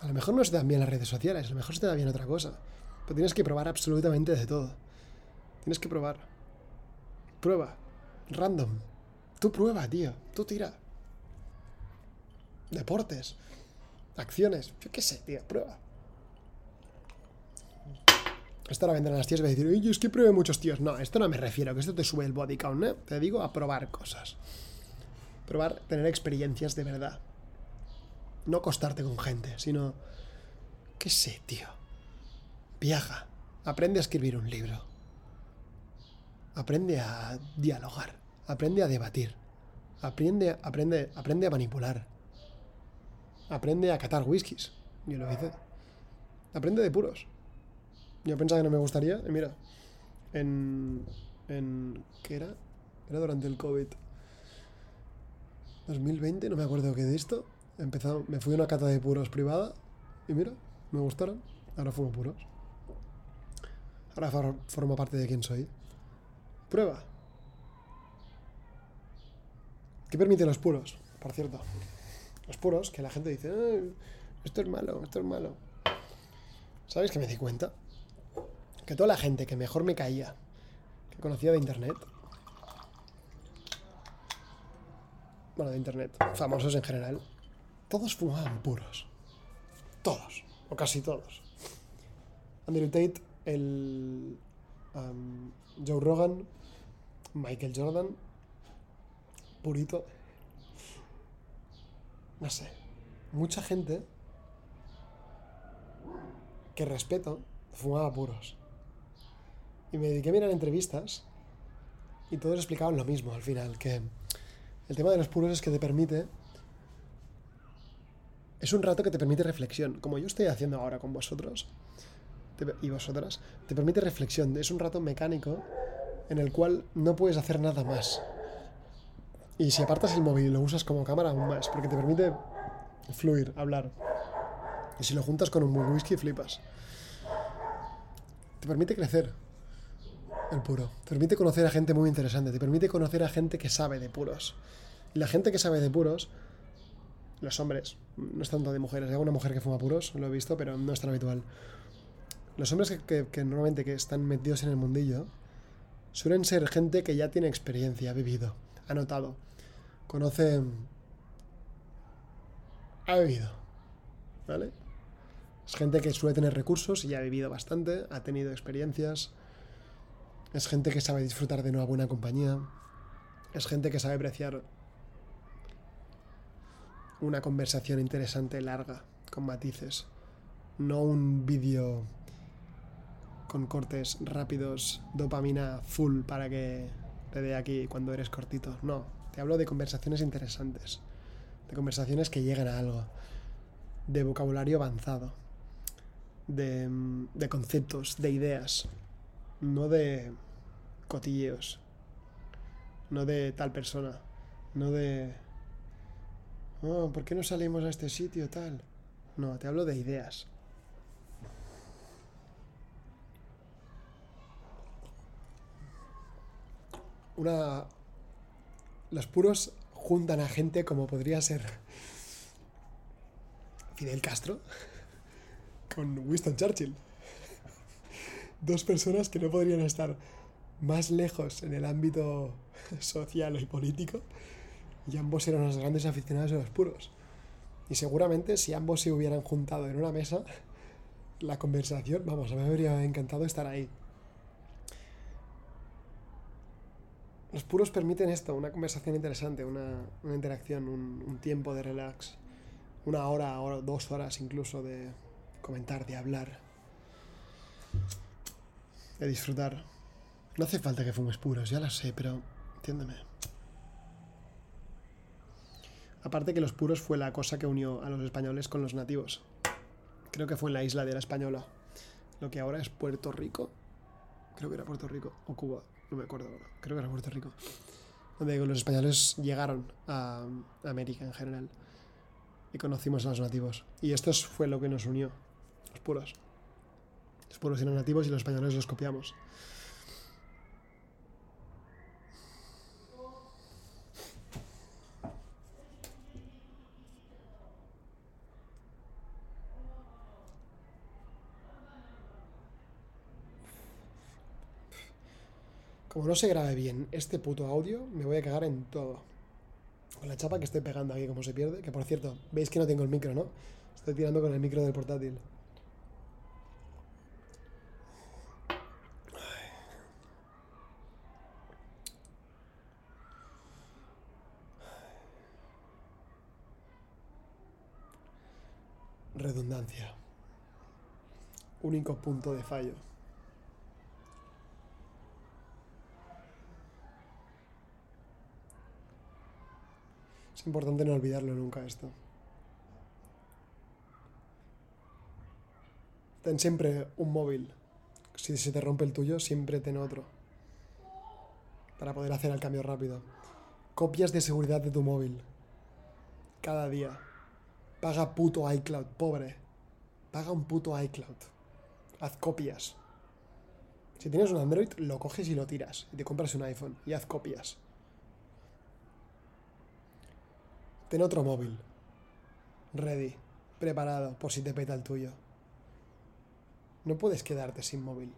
A lo mejor no se te dan bien las redes sociales, a lo mejor se te da bien otra cosa. Pero tienes que probar absolutamente de todo. Tienes que probar. Prueba. Random. Tú prueba, tío. Tú tira. Deportes. Acciones. Yo qué sé, tío. Prueba. Esto la vendrán las tías y va a decir, oye, es que pruebe muchos tíos. No, esto no me refiero, que esto te sube el body count, ¿eh? Te digo a probar cosas. Probar, tener experiencias de verdad. No acostarte con gente, sino... ¿Qué sé, tío? Viaja. Aprende a escribir un libro. Aprende a dialogar. Aprende a debatir. Aprende, aprende, aprende a manipular. Aprende a catar whiskies. Yo lo hice. Aprende de puros. Yo pensaba que no me gustaría. Y mira, en, en. ¿Qué era? Era durante el COVID. 2020, no me acuerdo qué de esto. Empezado, me fui a una cata de puros privada. Y mira, me gustaron. Ahora fumo puros. Ahora for, formo parte de quién soy. Prueba. ¿Qué permite los puros? Por cierto. Los puros, que la gente dice, eh, esto es malo, esto es malo. ¿Sabes que me di cuenta? Que toda la gente que mejor me caía, que conocía de internet, bueno, de internet, famosos en general, todos fumaban puros. Todos, o casi todos. Andrew Tate, el Joe Rogan, Michael Jordan, purito. No sé, mucha gente que respeto fumaba puros. Y me dediqué a mirar entrevistas y todos explicaban lo mismo al final, que el tema de los puros es que te permite... Es un rato que te permite reflexión, como yo estoy haciendo ahora con vosotros y vosotras, te permite reflexión. Es un rato mecánico en el cual no puedes hacer nada más. Y si apartas el móvil y lo usas como cámara, aún más, porque te permite fluir, hablar. Y si lo juntas con un buen whisky, flipas. Te permite crecer el puro. Te permite conocer a gente muy interesante. Te permite conocer a gente que sabe de puros. Y la gente que sabe de puros, los hombres, no es tanto de mujeres. Hay una mujer que fuma puros, lo he visto, pero no es tan habitual. Los hombres que, que normalmente que están metidos en el mundillo suelen ser gente que ya tiene experiencia, ha vivido, ha notado, conoce, ha vivido, ¿vale? Es gente que suele tener recursos y ya ha vivido bastante, ha tenido experiencias. Es gente que sabe disfrutar de una buena compañía. Es gente que sabe apreciar una conversación interesante, larga, con matices. No un vídeo con cortes rápidos, dopamina full para que te dé aquí cuando eres cortito. No, te hablo de conversaciones interesantes, de conversaciones que llegan a algo, de vocabulario avanzado, de, de conceptos, de ideas, no de cotilleos, no de tal persona, no de... Oh, ¿por qué no salimos a este sitio tal? No, te hablo de ideas. una... Los puros juntan a gente como podría ser Fidel Castro *laughs* con Winston Churchill. Dos personas que no podrían estar más lejos en el ámbito *laughs* social y político y ambos eran los grandes aficionados a los puros. Y seguramente si ambos se hubieran juntado en una mesa, la conversación, vamos, a mí me habría encantado estar ahí. Los puros permiten esto, una conversación interesante, una, interacción, un, tiempo de relax, una hora o dos horas incluso de comentar, de hablar, de disfrutar. No hace falta que fumes puros, ya lo sé, pero entiéndeme. Aparte que los puros fue la cosa que unió a los españoles con los nativos. Creo que fue en la isla de la Española, lo que ahora es Puerto Rico. Creo que era Puerto Rico o Cuba no me acuerdo ahora, creo que era Puerto Rico, donde los españoles llegaron a América en general y conocimos a los nativos. Y esto fue lo que nos unió, los puros. Los puros eran nativos y los españoles los copiamos. Como no se grabe bien este puto audio, me voy a cagar en todo. Con la chapa que estoy pegando aquí, como se pierde. Que por cierto, veis que no tengo el micro, ¿no? Estoy tirando con el micro del portátil. Redundancia. Único punto de fallo. importante no olvidarlo nunca esto. Ten siempre un móvil. Si se te rompe el tuyo, siempre ten otro. Para poder hacer el cambio rápido. Copias de seguridad de tu móvil. Cada día. Paga puto iCloud, pobre. Paga un puto iCloud. Haz copias. Si tienes un Android, lo coges y lo tiras. Y te compras un iPhone. Y haz copias. Ten otro móvil. Ready. Preparado por si te peta el tuyo. No puedes quedarte sin móvil.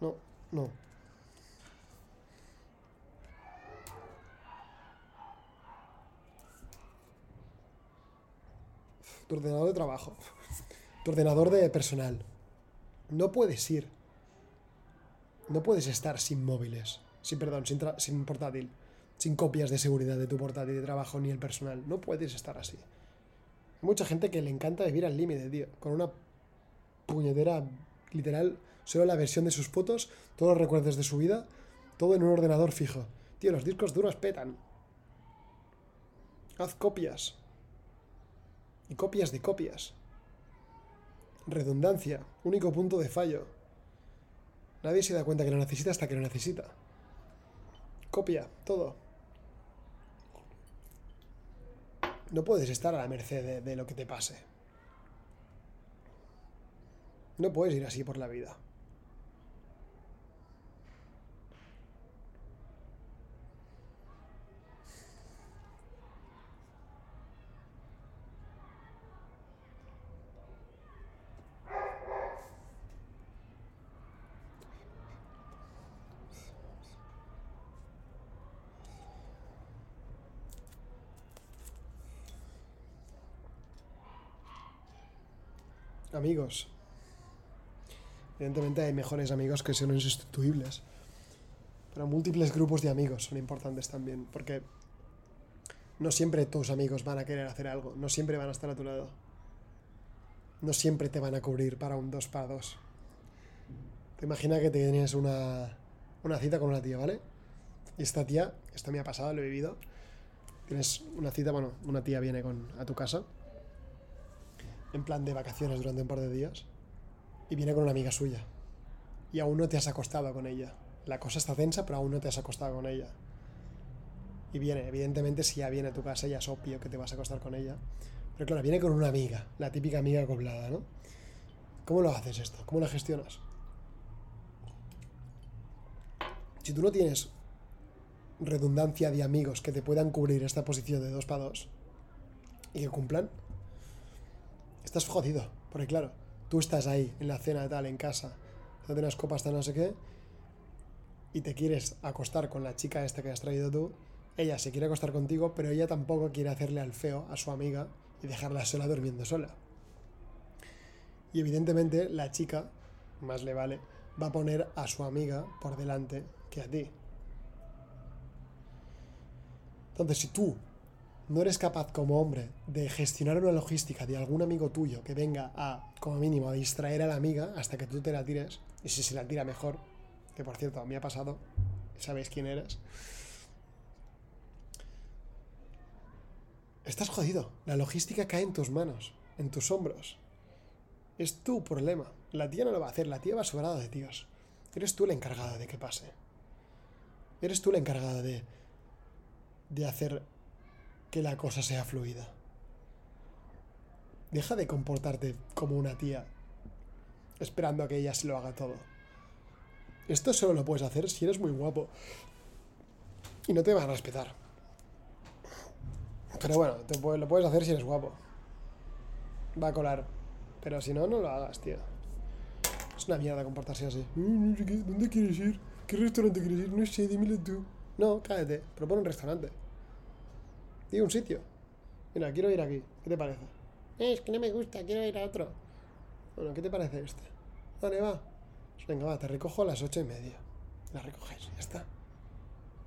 No, no. Tu ordenador de trabajo. Tu ordenador de personal. No puedes ir. No puedes estar sin móviles. Sin, perdón, sin, sin portátil sin copias de seguridad de tu portátil de trabajo ni el personal. No puedes estar así. Hay mucha gente que le encanta vivir al límite, tío. Con una puñetera, literal, solo la versión de sus fotos, todos los recuerdos de su vida, todo en un ordenador fijo. Tío, los discos duros petan. Haz copias y copias de copias. Redundancia, único punto de fallo. Nadie se da cuenta que lo necesita hasta que lo necesita. Copia, todo. No puedes estar a la merced de, de lo que te pase. No puedes ir así por la vida. Amigos. Evidentemente hay mejores amigos que son insustituibles. Pero múltiples grupos de amigos son importantes también. Porque no siempre tus amigos van a querer hacer algo. No siempre van a estar a tu lado. No siempre te van a cubrir para un dos para dos. Te imagina que tienes una, una cita con una tía, ¿vale? Y esta tía, esto me ha pasado, lo he vivido. Tienes una cita, bueno, una tía viene con, a tu casa en plan de vacaciones durante un par de días y viene con una amiga suya y aún no te has acostado con ella. La cosa está tensa, pero aún no te has acostado con ella. Y viene, evidentemente, si ya viene a tu casa, ya es obvio que te vas a acostar con ella. Pero claro, viene con una amiga, la típica amiga acoplada, ¿no? ¿Cómo lo haces esto? ¿Cómo lo gestionas? Si tú no tienes redundancia de amigos que te puedan cubrir esta posición de dos para dos y que cumplan, estás jodido. Porque claro, tú estás ahí, en la cena tal, en casa, no unas copas tal, no sé qué, y te quieres acostar con la chica esta que has traído tú, ella se quiere acostar contigo, pero ella tampoco quiere hacerle al feo a su amiga y dejarla sola durmiendo sola. Y evidentemente la chica, más le vale, va a poner a su amiga por delante que a ti. Entonces, si tú no eres capaz como hombre de gestionar una logística de algún amigo tuyo que venga a, como mínimo, a distraer a la amiga hasta que tú te la tires, y si se la tira mejor, que por cierto, a mí ha pasado, sabéis quién eres, estás jodido. La logística cae en tus manos, en tus hombros. Es tu problema. La tía no lo va a hacer, la tía va sobrada de tíos. Eres tú la encargada de que pase. Eres tú la encargada de, de hacer que la cosa sea fluida. Deja de comportarte como una tía, esperando a que ella se lo haga todo. Esto solo lo puedes hacer si eres muy guapo. Y no te van a respetar. Pero bueno, te, lo puedes hacer si eres guapo. Va a colar. Pero si no, no lo hagas, tío. Es una mierda comportarse así. ¿Dónde quieres ir? ¿Qué restaurante quieres ir? No sé, dímelo tú. No, cállate. Propone un restaurante. Di un sitio. Mira, quiero ir aquí. ¿Qué te parece? Eh, es que no me gusta, quiero ir a otro. Bueno, ¿qué te parece este? Vale, va. Venga, va, te recojo a las ocho y media. La recoges, ya está.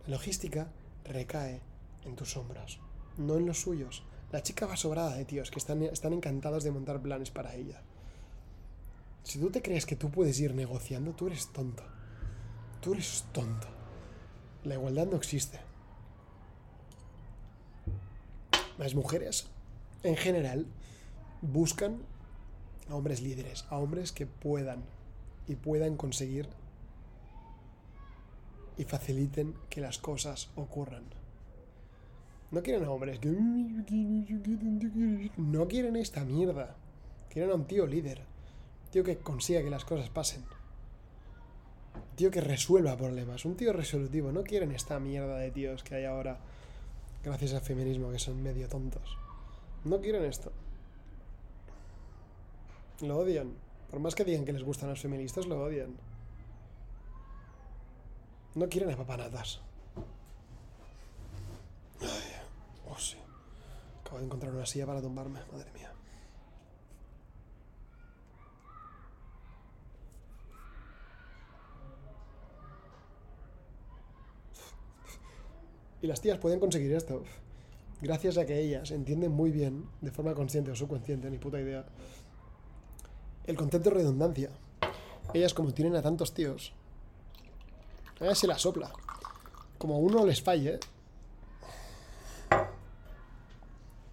La logística recae en tus hombros, no en los suyos. La chica va sobrada de tíos que están, están encantados de montar planes para ella. Si tú te crees que tú puedes ir negociando, tú eres tonto. Tú eres tonto. La igualdad no existe. Las mujeres, en general, buscan a hombres líderes, a hombres que puedan y puedan conseguir y faciliten que las cosas ocurran. No quieren a hombres que... No quieren esta mierda. Quieren a un tío líder. Tío que consiga que las cosas pasen. Tío que resuelva problemas. Un tío resolutivo. No quieren esta mierda de tíos que hay ahora gracias al feminismo, que son medio tontos. No quieren esto. Lo odian. Por más que digan que les gustan los feministas, lo odian. No quieren a papanatas. Ay, oh sí. Acabo de encontrar una silla para tumbarme, madre mía. Y las tías pueden conseguir esto gracias a que ellas entienden muy bien, de forma consciente o subconsciente, ni puta idea, el concepto de redundancia. Ellas como tienen a tantos tíos, a se la sopla. Como uno les falle,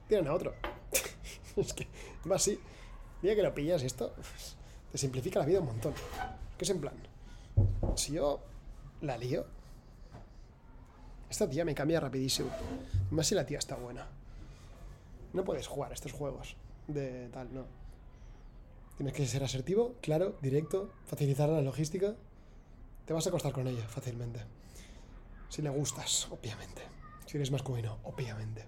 tienen a otro. *laughs* es que va así. Día que lo pillas esto, te simplifica la vida un montón. Que es en plan, si yo la lío, esta tía me cambia rapidísimo. Más si la tía está buena. No puedes jugar estos juegos de tal, no. Tienes que ser asertivo, claro, directo, facilitar la logística. Te vas a acostar con ella fácilmente. Si le gustas, obviamente. Si eres masculino, obviamente.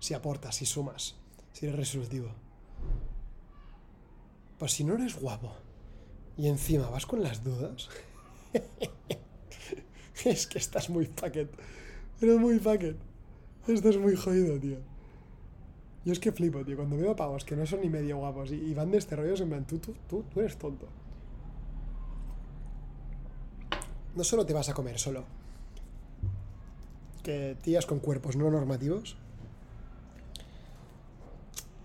Si aportas, si sumas, si eres resolutivo. Pues si no eres guapo y encima vas con las dudas, *laughs* *laughs* es que estás muy paquet. Pero muy paquet. Esto es muy jodido, tío. Yo es que flipo, tío. Cuando veo pavos que no son ni medio guapos y, van de este rollo, se me tú, tú, tú, tú eres tonto. No solo te vas a comer solo. Que tías con cuerpos no normativos.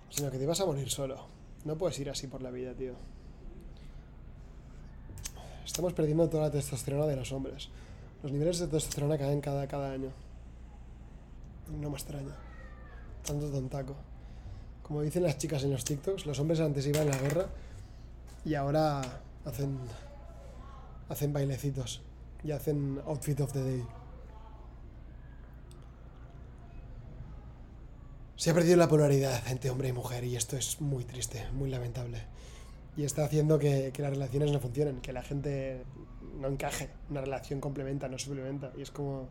Sino que te vas a morir solo. No puedes ir así por la vida, tío. Estamos perdiendo toda la testosterona de los hombres. Los niveles de testosterona caen cada, cada año. No me extraña. Tanto tontaco. Como dicen las chicas en los TikToks, los hombres antes iban a la guerra y ahora hacen hacen bailecitos y hacen outfit of the day. Se ha perdido la polaridad entre hombre y mujer y esto es muy triste, muy lamentable. Y está haciendo que, que las relaciones no funcionen, que la gente no encaje. Una relación complementa, no suplementa. Y es como...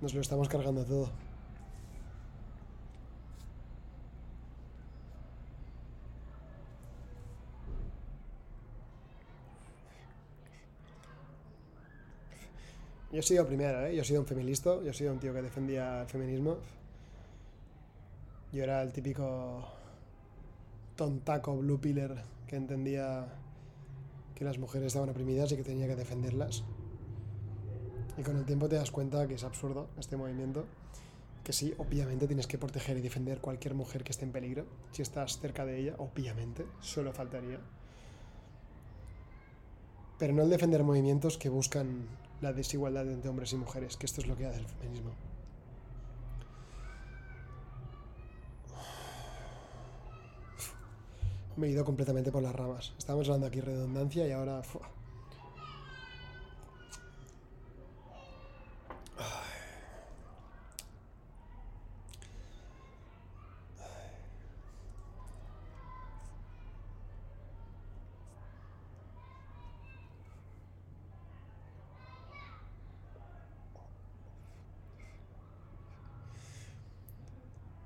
Nos lo estamos cargando todo. Yo he sido primero, ¿eh? Yo he sido un feminista, yo he sido un tío que defendía el feminismo. Yo era el típico tontaco blue pillar que entendía que las mujeres estaban oprimidas y que tenía que defenderlas. Y con el tiempo te das cuenta que es absurdo este movimiento, que sí, obviamente tienes que proteger y defender cualquier mujer que esté en peligro, si estás cerca de ella, obviamente, solo faltaría. Pero no el defender movimientos que buscan la desigualdad entre hombres y mujeres, que esto es lo que hace el feminismo. Me he ido completamente por las ramas. Estábamos hablando aquí redundancia y ahora...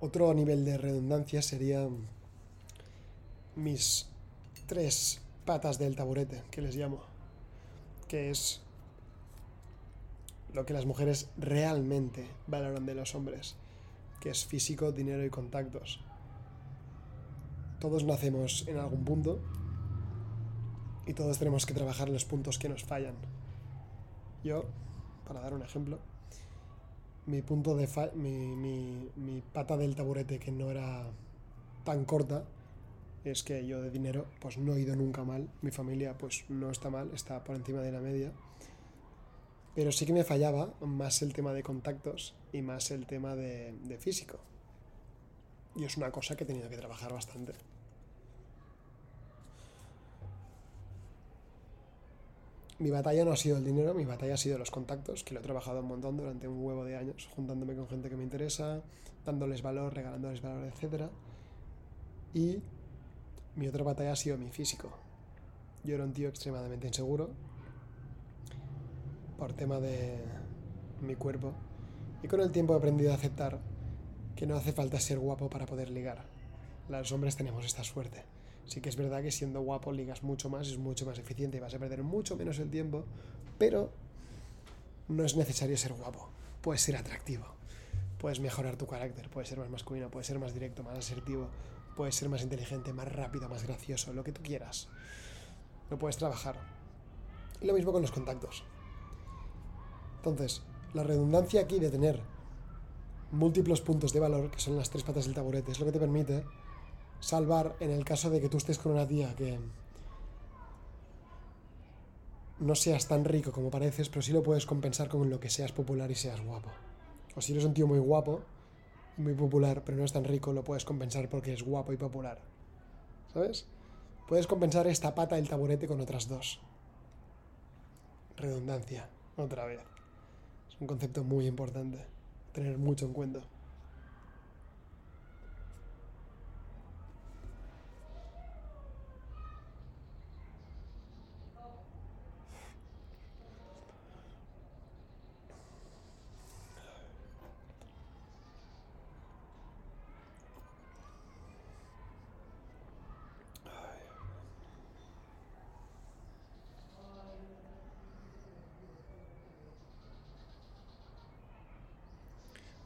Otro nivel de redundancia sería mis tres patas del taburete, que les llamo, que es lo que las mujeres realmente valoran de los hombres, que es físico, dinero y contactos. Todos nacemos en algún punto y todos tenemos que trabajar los puntos que nos fallan. Yo, para dar un ejemplo, mi punto de mi, mi, pata del taburete que no era tan corta es que yo de dinero pues no he ido nunca mal, mi familia pues no está mal, está por encima de la media, pero sí que me fallaba más el tema de contactos y más el tema de, físico. Y es una cosa que he tenido que trabajar bastante. mi batalla no ha sido el dinero, mi batalla ha sido los contactos, que lo he trabajado un montón durante un huevo de años, juntándome con gente que me interesa, dándoles valor, regalándoles valor, etc. Y mi otra batalla ha sido mi físico. Yo era un tío extremadamente inseguro por tema de mi cuerpo. Y con el tiempo he aprendido a aceptar que no hace falta ser guapo para poder ligar. Los hombres tenemos esta suerte. Sí que es verdad que siendo guapo ligas mucho más, es mucho más eficiente y vas a perder mucho menos el tiempo, pero no es necesario ser guapo, puedes ser atractivo, puedes mejorar tu carácter, puedes ser más masculino, puedes ser más directo, más asertivo, puedes ser más inteligente, más rápido, más gracioso, lo que tú quieras. Lo puedes trabajar. Y lo mismo con los contactos. Entonces, la redundancia aquí de tener múltiples puntos de valor, que son las tres patas del taburete, es lo que te permite salvar en el caso de que tú estés con una tía que no seas tan rico como pareces, pero sí lo puedes compensar con lo que seas popular y seas guapo. O si eres un tío muy guapo, muy popular, pero no es tan rico, lo puedes compensar porque es guapo y popular. ¿Sabes? Puedes compensar esta pata del taburete con otras dos. Redundancia, otra vez. Es un concepto muy importante, tener mucho en cuenta.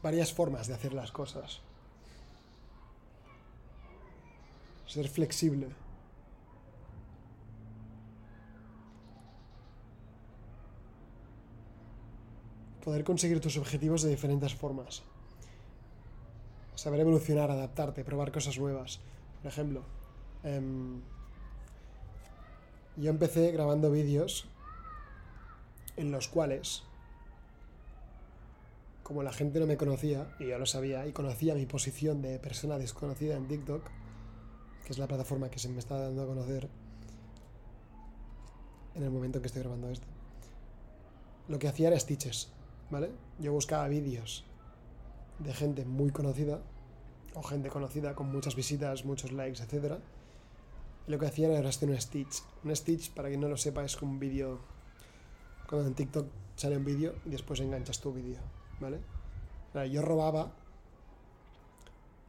Varias formas de hacer las cosas. Ser flexible. Poder conseguir tus objetivos de diferentes formas. Saber evolucionar, adaptarte, probar cosas nuevas. Por ejemplo, em, yo empecé grabando vídeos en los cuales, como la gente no me conocía, y yo lo sabía, y conocía mi posición de persona desconocida en TikTok, que es la plataforma que se me está dando a conocer en el momento en que estoy grabando esto, lo que hacía era stitches, ¿vale? Yo buscaba vídeos de gente muy conocida, o gente conocida con muchas visitas, muchos likes, etc. Y lo que hacía era hacer un stitch. Un stitch, para quien no lo sepa, es un vídeo cuando en TikTok sale un vídeo y después enganchas tu vídeo, ¿vale? Yo robaba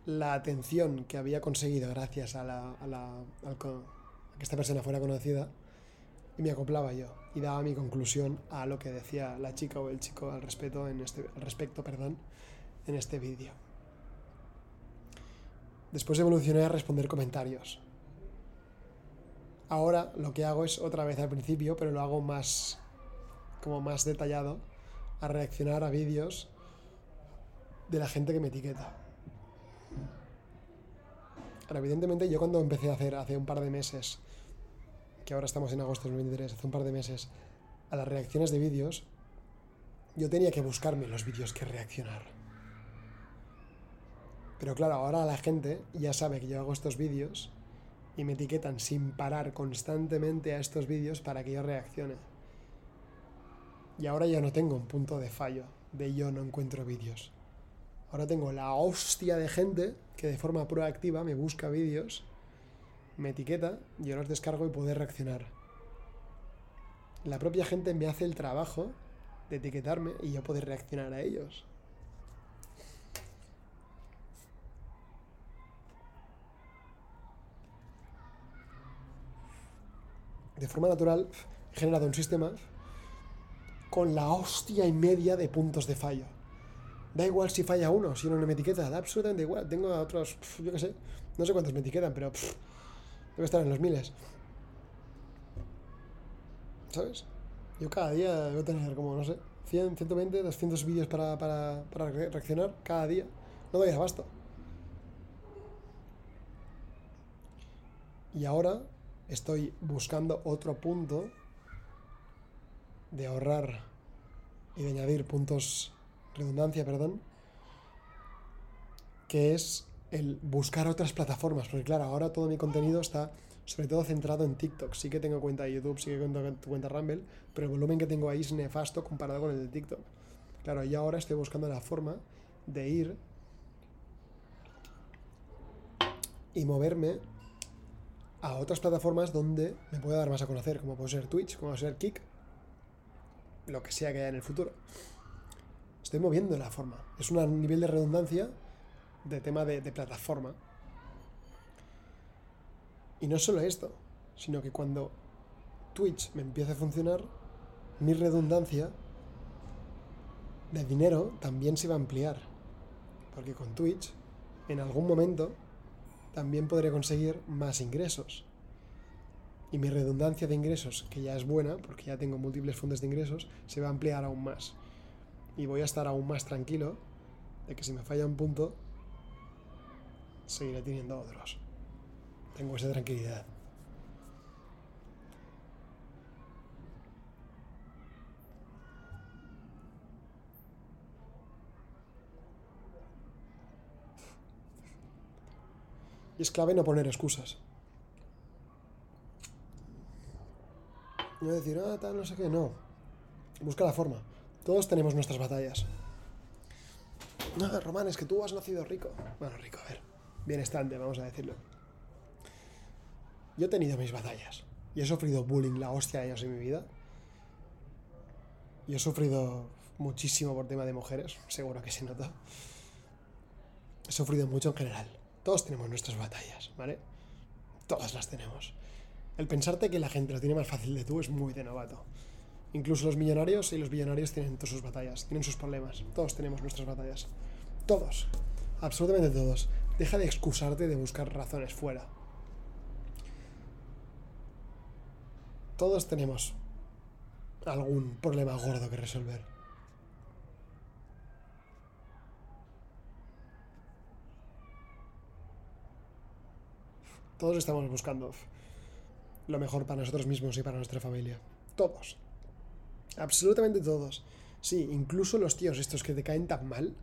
la atención que había conseguido gracias a, la, a, la, que esta persona fuera conocida y me acoplaba yo y daba mi conclusión a lo que decía la chica o el chico al respecto en este al respecto perdón en este vídeo. Después evolucioné a responder comentarios. Ahora lo que hago es otra vez al principio pero lo hago más como más detallado a reaccionar a vídeos de la gente que me etiqueta. Ahora, evidentemente, yo cuando empecé a hacer hace un par de meses, que ahora estamos en agosto de 2023, hace un par de meses, a las reacciones de vídeos, yo tenía que buscarme los vídeos que reaccionar. Pero claro, ahora la gente ya sabe que yo hago estos vídeos y me etiquetan sin parar constantemente a estos vídeos para que yo reaccione. Y ahora ya no tengo un punto de fallo de yo no encuentro vídeos. Ahora tengo la hostia de gente que de forma proactiva me busca vídeos, me etiqueta, yo los descargo y puedo reaccionar. La propia gente me hace el trabajo de etiquetarme y yo poder reaccionar a ellos. De forma natural he generado un sistema con la hostia y media de puntos de fallo. Da igual si falla uno, si uno no me etiqueta, da absolutamente igual. Tengo a otros, yo qué sé, no sé cuántos me etiquetan, pero debe estar en los miles. ¿Sabes? Yo cada día debo tener como, no sé, 100, 120, 200 vídeos para, para, para reaccionar cada día. No doy abasto. Y ahora estoy buscando otro punto de ahorrar y de añadir puntos, redundancia, perdón, que es el buscar otras plataformas, porque claro, ahora todo mi contenido está sobre todo centrado en TikTok. Sí que tengo cuenta de YouTube, sí que tengo cuenta Rumble, pero el volumen que tengo ahí es nefasto comparado con el de TikTok. Claro, y ahora estoy buscando la forma de ir y moverme a otras plataformas donde me pueda dar más a conocer, como puede ser Twitch, como puede ser Kik, lo que sea que haya en el futuro. Estoy moviendo la forma. Es un nivel de redundancia de tema de, plataforma. Y no solo esto, sino que cuando Twitch me empiece a funcionar, mi redundancia de dinero también se va a ampliar. Porque con Twitch, en algún momento, también podré conseguir más ingresos y mi redundancia de ingresos, que ya es buena, porque ya tengo múltiples fuentes de ingresos, se va a ampliar aún más. Y voy a estar aún más tranquilo de que si me falla un punto, seguiré teniendo otros. Tengo esa tranquilidad. Y es clave no poner excusas. No decir, ah, tal, no sé qué, no. Busca la forma. Todos tenemos nuestras batallas. No, Román, es que tú has nacido rico. Bueno, rico, a ver. Bienestante, vamos a decirlo. Yo he tenido mis batallas. Y he sufrido bullying la hostia de años en mi vida. Y he sufrido muchísimo por tema de mujeres, seguro que se nota. He sufrido mucho en general. Todos tenemos nuestras batallas, ¿vale? Todas las tenemos. El pensarte que la gente lo tiene más fácil de tú es muy de novato. Incluso los millonarios y los billonarios tienen todas sus batallas, tienen sus problemas. Todos tenemos nuestras batallas. Todos. Absolutamente todos. Deja de excusarte de buscar razones fuera. Todos tenemos algún problema gordo que resolver. Todos estamos buscando lo mejor para nosotros mismos y para nuestra familia. Todos. Absolutamente todos. Sí, incluso los tíos estos que te caen tan mal.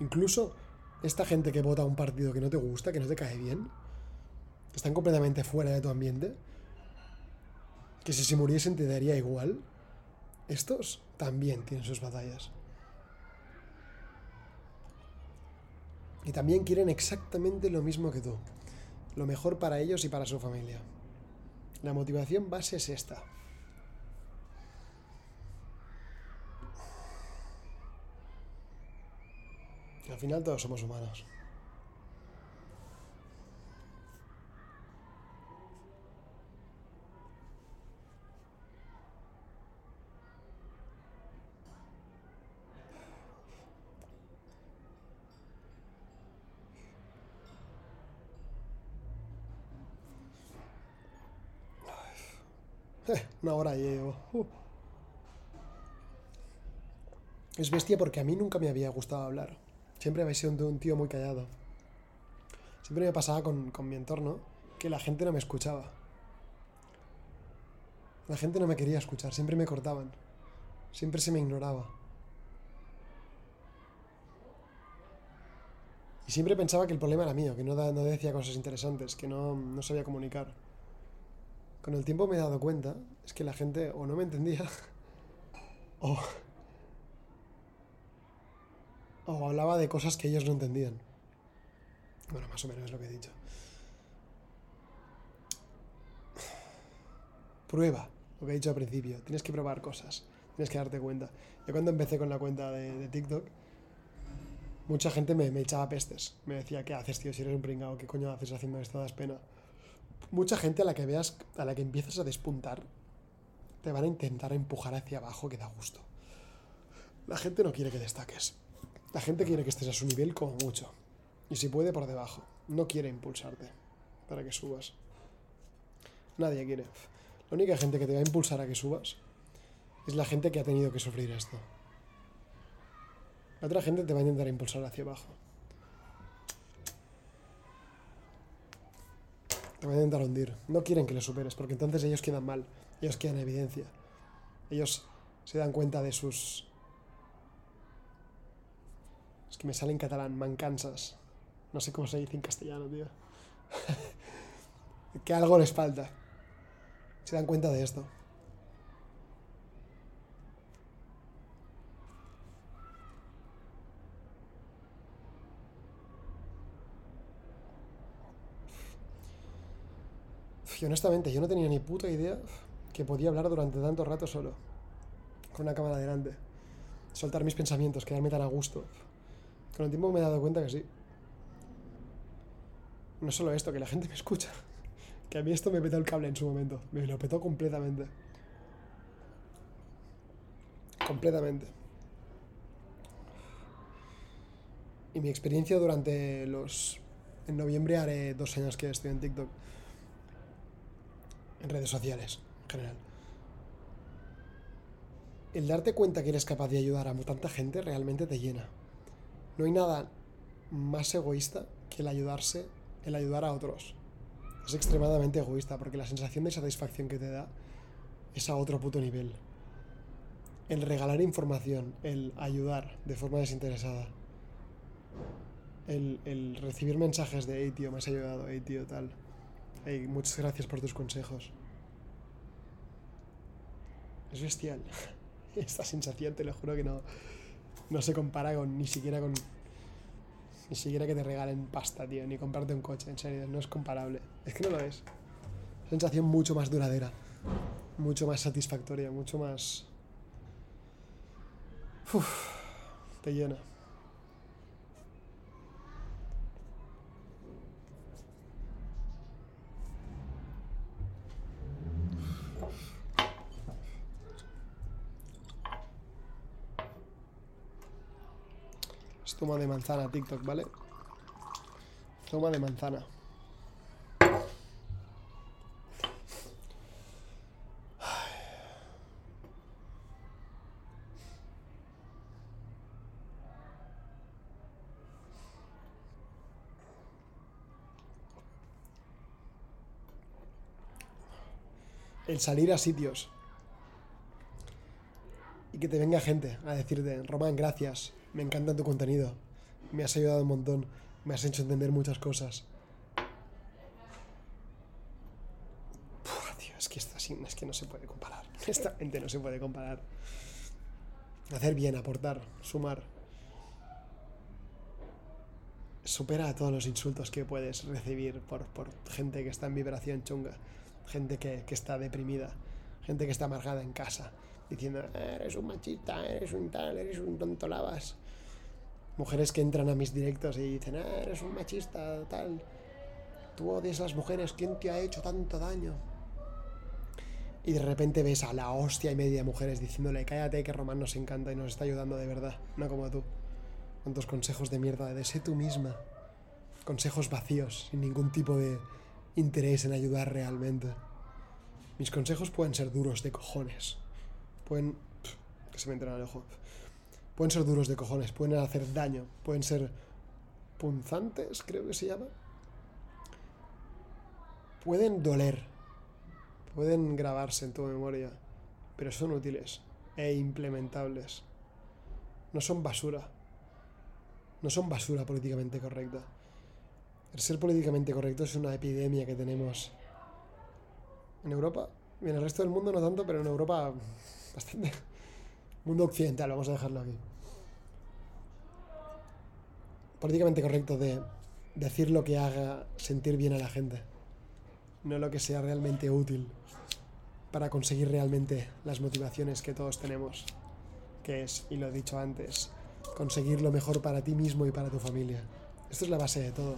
Incluso esta gente que vota un partido que no te gusta, que no te cae bien. Que están completamente fuera de tu ambiente. Que si se muriesen te daría igual. Estos también tienen sus batallas. Y también quieren exactamente lo mismo que tú. Lo mejor para ellos y para su familia. La motivación base es esta. al final todos somos humanos. Una hora llevo. Es bestia porque a mí nunca me había gustado hablar. Siempre había sido un tío muy callado. Siempre me pasaba con, con mi entorno que la gente no me escuchaba. La gente no me quería escuchar, siempre me cortaban. Siempre se me ignoraba. Y siempre pensaba que el problema era mío, que no, no decía cosas interesantes, que no, no sabía comunicar con el tiempo me he dado cuenta, es que la gente o no me entendía, *laughs* o, o hablaba de cosas que ellos no entendían. Bueno, más o menos es lo que he dicho. Prueba, lo que he dicho al principio. Tienes que probar cosas. Tienes que darte cuenta. Yo cuando empecé con la cuenta de, TikTok, mucha gente me, me, echaba pestes. Me decía, ¿qué haces, tío? Si eres un pringao, ¿qué coño haces haciendo esto? Das pena mucha gente a la que veas, a la que empiezas a despuntar, te van a intentar empujar hacia abajo que da gusto. La gente no quiere que destaques. La gente quiere que estés a su nivel como mucho. Y si puede, por debajo. No quiere impulsarte para que subas. Nadie quiere. La única gente que te va a impulsar a que subas es la gente que ha tenido que sufrir esto. La otra gente te va a intentar impulsar hacia abajo. Te van a intentar hundir. No quieren que les superes, porque entonces ellos quedan mal, ellos quedan en evidencia. Ellos se dan cuenta de sus... Es que me sale en catalán, mancansas. No sé cómo se dice en castellano, tío. *laughs* que algo les falta. Se dan cuenta de esto. Honestamente, yo no tenía ni puta idea que podía hablar durante tanto rato solo. Con una cámara delante. Soltar mis pensamientos, quedarme tan a gusto. Con el tiempo me he dado cuenta que sí. No solo esto, que la gente me escucha. *laughs* Que a mí esto me petó el cable en su momento. Me lo petó completamente. Completamente. Y mi experiencia durante los... En noviembre haré dos años que estoy en TikTok en redes sociales en general. El darte cuenta que eres capaz de ayudar a tanta gente realmente te llena. No hay nada más egoísta que el ayudarse, el ayudar a otros. Es extremadamente egoísta porque la sensación de satisfacción que te da es a otro puto nivel. El regalar información, el ayudar de forma desinteresada, el, el recibir mensajes de, hey tío, me has ayudado, hey tío, tal muchas gracias por tus consejos. Es bestial. *laughs* Esta sensación, te lo juro que no, no se compara con ni siquiera con. Ni siquiera que te regalen pasta, tío, ni comprarte un coche, en serio, no es comparable. Es que no lo es. Sensación mucho más duradera, mucho más satisfactoria, mucho más. Uf, te llena. Zumo de manzana, TikTok, ¿vale? Zumo de manzana. el salir a sitios y que te venga gente a decirte, Román, gracias, me encanta tu contenido, me has ayudado un montón, me has hecho entender muchas cosas. tío, es que esta es que no se puede comparar. *laughs* Esta gente no se puede comparar. Hacer bien, aportar, sumar. Supera todos los insultos que puedes recibir por, por gente que está en vibración chunga gente que, está deprimida, gente que está amargada en casa, diciendo, eres un machista, eres un tal, eres un tonto lavas. Mujeres que entran a mis directos y dicen, ah, eres un machista, tal. Tú odias a las mujeres, ¿quién te ha hecho tanto daño? Y de repente ves a la hostia y media mujeres diciéndole, cállate que Román nos encanta y nos está ayudando de verdad, no como tú. Cuántos consejos de mierda de sé tú misma. Consejos vacíos, sin ningún tipo de, interés en ayudar realmente. Mis consejos pueden ser duros de cojones. Pueden... que se me entra al ojo. Pueden ser duros de cojones, pueden hacer daño, pueden ser punzantes, creo que se llama. Pueden doler, pueden grabarse en tu memoria, pero son útiles e implementables. No son basura. No son basura políticamente correcta. El ser políticamente correcto es una epidemia que tenemos en Europa. Y en el resto del mundo no tanto, pero en Europa bastante. *laughs* Mundo occidental, vamos a dejarlo aquí. Políticamente correcto de decir lo que haga sentir bien a la gente. No lo que sea realmente útil para conseguir realmente las motivaciones que todos tenemos. Que es, y lo he dicho antes, conseguir lo mejor para ti mismo y para tu familia. Esto es la base de todo.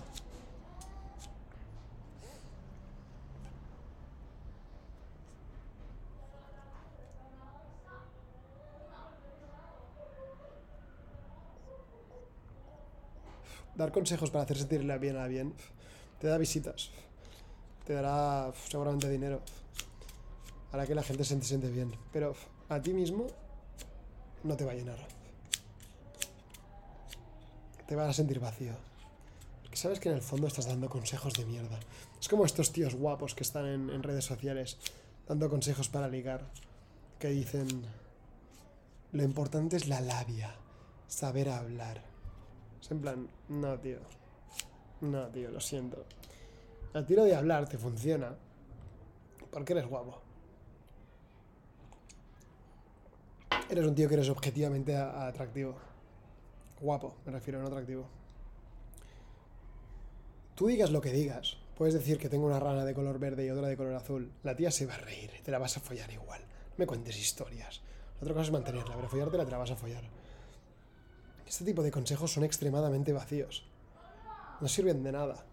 Dar consejos para hacer sentirle bien a bien, te da visitas, te dará seguramente dinero, hará que la gente se siente bien, pero a ti mismo no te va a llenar. Te vas a sentir vacío. Porque sabes que en el fondo estás dando consejos de mierda. Es como estos tíos guapos que están en, en redes sociales dando consejos para ligar, que dicen, lo importante es la labia, saber hablar en plan, no, tío. No, tío, lo siento. El tiro de hablar te funciona porque eres guapo. Eres un tío que eres objetivamente atractivo. Guapo, me refiero, no atractivo. Tú digas lo que digas. Puedes decir que tengo una rana de color verde y otra de color azul. La tía se va a reír, te la vas a follar igual. No me cuentes historias. La otra cosa es mantenerla, pero follártela te la vas a follar. Este tipo de consejos son extremadamente vacíos. No sirven de nada.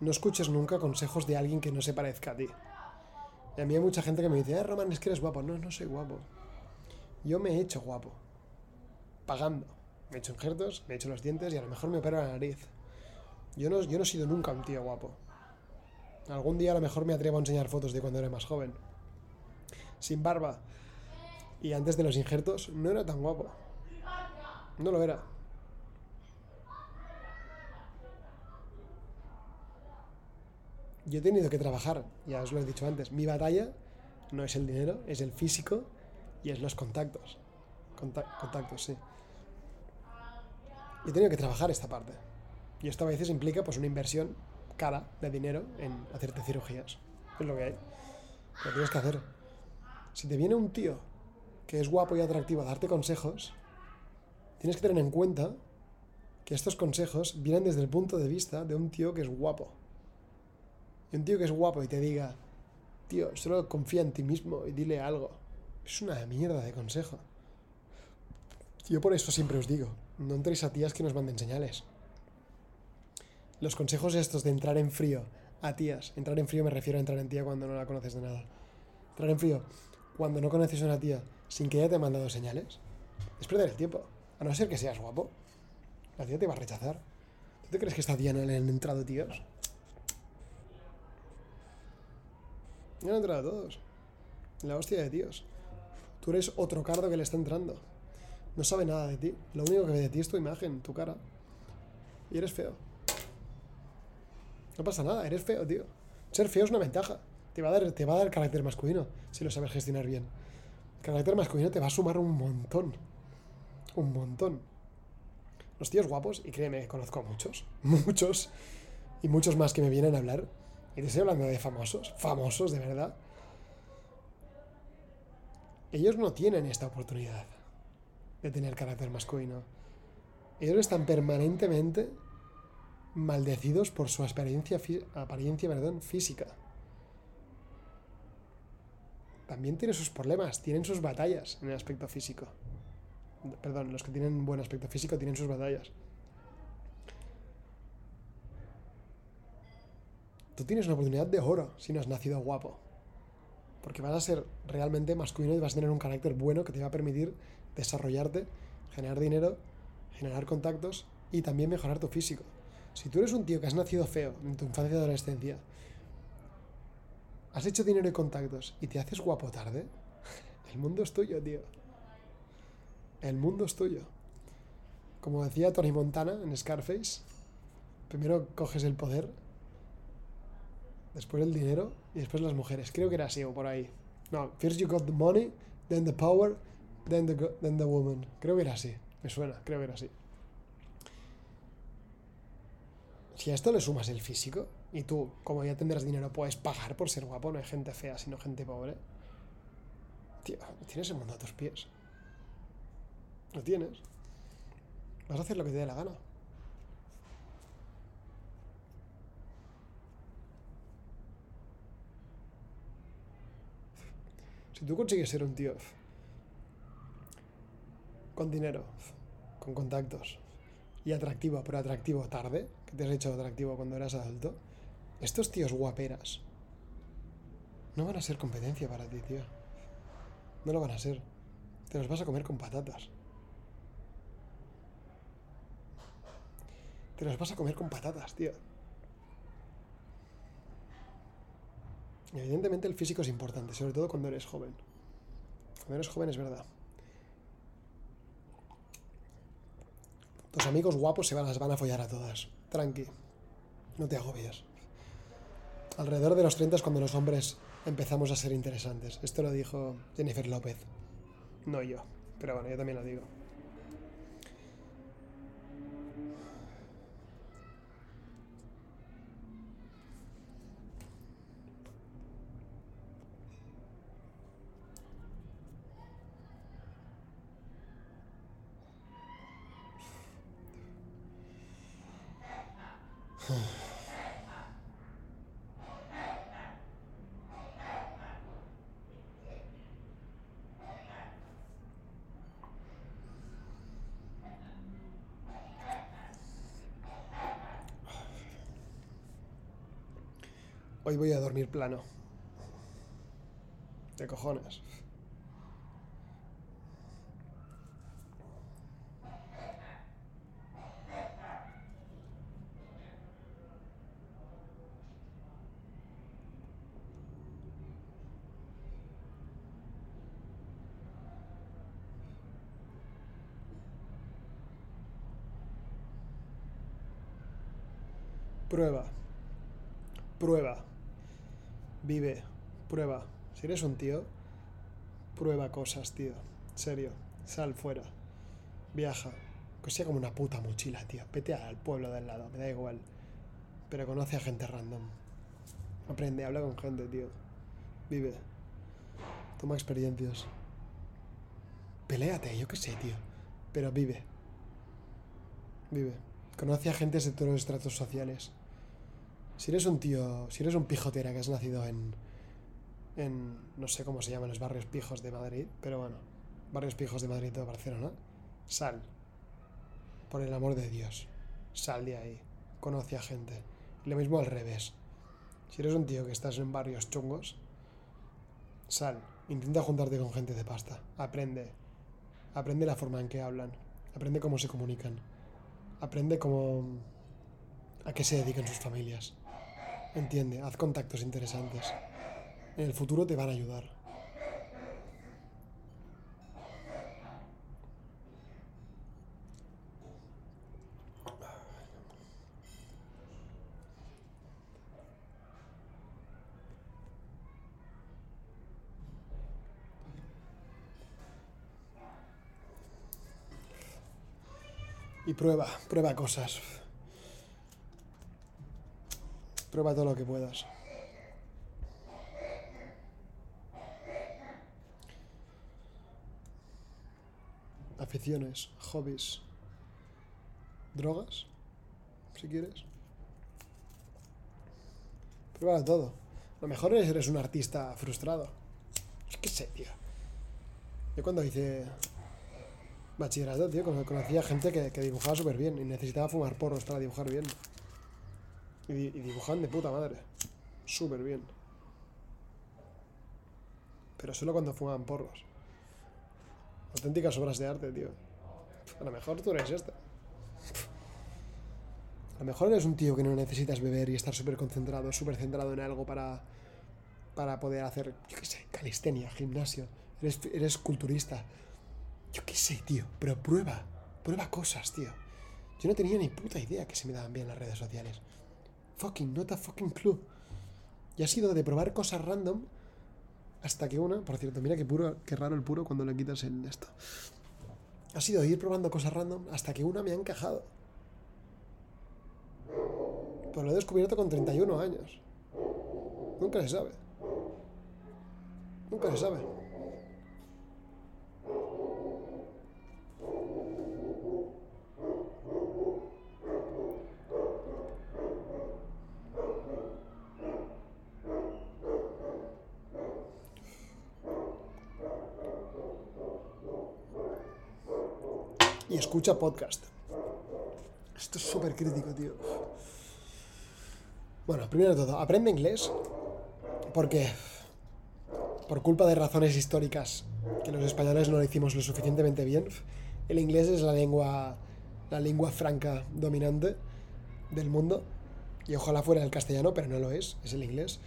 No escuches nunca consejos de alguien que no se parezca a ti. Y a mí hay mucha gente que me dice, eh, Roman, es que eres guapo. No, no soy guapo. Yo me he hecho guapo. Pagando. Me he hecho injertos, me he hecho los dientes y a lo mejor me opero la nariz. Yo no, yo no he sido nunca un tío guapo. Algún día a lo mejor me atrevo a enseñar fotos de cuando era más joven. Sin barba, y antes de los injertos no era tan guapo. No lo era. Yo he tenido que trabajar, ya os lo he dicho antes. Mi batalla no es el dinero, es el físico y es los contactos. contactos, sí. Y he tenido que trabajar esta parte. Y esto a veces implica pues una inversión cara de dinero en hacerte cirugías. Es lo que hay. Lo tienes que hacer. Si te viene un tío que es guapo y atractivo darte consejos, tienes que tener en cuenta que estos consejos vienen desde el punto de vista de un tío que es guapo. Y un tío que es guapo y te diga, tío, solo confía en ti mismo y dile algo. Es una mierda de consejo. Yo por eso siempre os digo, no entréis a tías que nos manden señales. Los consejos estos de entrar en frío a tías, entrar en frío me refiero a entrar en tía cuando no la conoces de nada. Entrar en frío cuando no conoces a una tía sin que ella te haya mandado señales, Es perder el tiempo. A no ser que seas guapo. La tía te va a rechazar. ¿Tú te crees que esta tía no le han entrado tíos? Le han entrado todos. La hostia de tíos. Tú eres otro cardo que le está entrando. No sabe nada de ti. Lo único que ve de ti es tu imagen, tu cara. Y eres feo. No pasa nada, eres feo, tío. Ser feo es una ventaja. Te va a dar, te va a dar carácter masculino si lo sabes gestionar bien. Carácter masculino te va a sumar un montón. Un montón. Los tíos guapos, y créeme, conozco a muchos, *laughs* muchos, y muchos más que me vienen a hablar. Y te estoy hablando de famosos, famosos de verdad. Ellos no tienen esta oportunidad de tener carácter masculino. Ellos están permanentemente maldecidos por su apariencia, apariencia física. También tienen sus problemas, tienen sus batallas en el aspecto físico. Perdón, los que tienen buen aspecto físico tienen sus batallas. Tú tienes una oportunidad de oro si no has nacido guapo. Porque vas a ser realmente masculino y vas a tener un carácter bueno que te va a permitir desarrollarte, generar dinero, generar contactos y también mejorar tu físico. Si tú eres un tío que has nacido feo en tu infancia y adolescencia, has hecho dinero y contactos y te haces guapo tarde, *laughs* el mundo es tuyo, tío. El mundo es tuyo. Como decía Tony Montana en Scarface, primero coges el poder, después el dinero y después las mujeres. Creo que era así o por ahí. No, first you got the money, then the power, then the, then the woman. Creo que era así. Me suena, creo que era así. Si a esto le sumas el físico, y tú, como ya tendrás dinero, puedes pagar por ser guapo, no hay gente fea, sino gente pobre. Tío, tienes el mundo a tus pies. Lo tienes. Vas a hacer lo que te dé la gana. Si tú consigues ser un tío con dinero, con contactos, y atractivo, pero atractivo tarde, que te has hecho atractivo cuando eras adulto, estos tíos guaperas no van a ser competencia para ti, tío. No lo van a ser. Te los vas a comer con patatas. Te los vas a comer con patatas, tío. evidentemente el físico es importante, sobre todo cuando eres joven. Cuando eres joven es verdad. Los amigos guapos se van a follar a todas. Tranqui. No te agobies. Alrededor de los 30 es cuando los hombres empezamos a ser interesantes. Esto lo dijo Jennifer López. No yo. Pero bueno, yo también lo digo. Hoy voy a dormir plano. De cojones. Prueba. Prueba. Vive. Prueba. Si eres un tío, prueba cosas, tío. Serio. Sal fuera. Viaja. Que sea como una puta mochila, tío. Vete al pueblo del lado, me da igual. Pero conoce a gente random. Aprende, habla con gente, tío. Vive. Toma experiencias. Peléate, yo qué sé, tío. Pero vive. Vive. Conoce a gente de todos los estratos sociales. Si eres un tío, si eres un pijotera que has nacido en, en, no sé cómo se llaman los barrios pijos de Madrid, pero bueno, barrios pijos de Madrid de Barcelona, sal. Por el amor de Dios, sal de ahí, conoce a gente. Lo mismo al revés. Si eres un tío que estás en barrios chungos, sal, intenta juntarte con gente de pasta, aprende, Aprende la forma en que hablan. Aprende cómo se comunican. Aprende cómo... a qué se dedican sus familias. Entiende, haz contactos interesantes. En el futuro te van a ayudar. Y prueba, prueba cosas. Prueba todo lo que puedas. Aficiones, hobbies, drogas, si quieres. Prueba todo. Lo mejor es eres un artista frustrado. Que sé, tío. Yo cuando hice bachillerato, tío, conocía gente que, que dibujaba súper bien y necesitaba fumar porros para dibujar bien. Y, y dibujaban de puta madre. Súper bien. Pero solo cuando fumaban porros. Auténticas obras de arte, tío. A lo mejor tú eres este. A lo mejor eres un tío que no necesitas beber y estar súper concentrado, súper centrado en algo para, para poder hacer, yo qué sé, calistenia, gimnasio. Eres, eres culturista. Yo qué sé, tío. Pero prueba. Prueba cosas, tío. Yo no tenía ni puta idea que se me daban bien las redes sociales. Fucking, not a fucking clue. Y ha sido de probar cosas random hasta que una, por cierto, mira qué puro, qué raro el puro cuando le quitas el esto. Ha sido ir probando cosas random hasta que una me ha encajado. Pues lo he descubierto con 31 años. Nunca se sabe. Nunca se sabe. Y escucha podcast. Esto es súper crítico, tío. Bueno, primero de todo, aprende inglés. Porque, por culpa de razones históricas que los españoles no lo hicimos lo suficientemente bien, el inglés es la lengua, la lengua franca dominante del mundo. Y ojalá fuera el castellano, pero no lo es, es el inglés.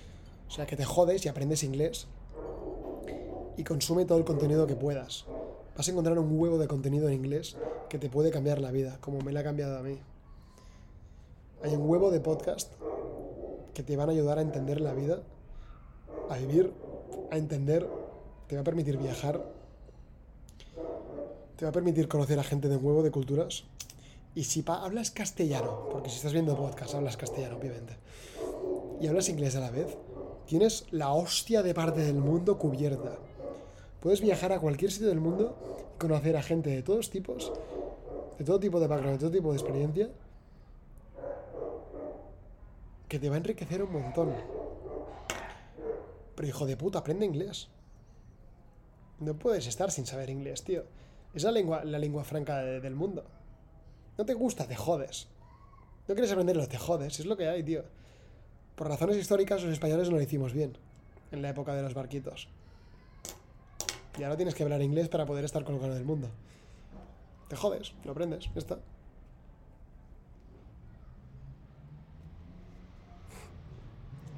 O sea que te jodes y aprendes inglés. Y consume todo el contenido que puedas. Vas a encontrar un huevo de contenido en inglés que te puede cambiar la vida, como me la ha cambiado a mí. Hay un huevo de podcast que te van a ayudar a entender la vida, a vivir, a entender, te va a permitir viajar, te va a permitir conocer a gente de huevo de culturas. Y si hablas castellano, porque si estás viendo podcast hablas castellano, obviamente, y hablas inglés a la vez, tienes la hostia de parte del mundo cubierta. Puedes viajar a cualquier sitio del mundo y conocer a gente de todos tipos, de todo tipo de background, de todo tipo de experiencia, que te va a enriquecer un montón. Pero hijo de puta, aprende inglés. No puedes estar sin saber inglés, tío. Es la lengua, la lengua franca de- del mundo. No te gusta, te jodes. No quieres aprenderlo, te jodes. Es lo que hay, tío. Por razones históricas, los españoles no lo hicimos bien. En la época de los barquitos. Y ahora tienes que hablar inglés para poder estar con lo del mundo. Te jodes, lo aprendes, ya está.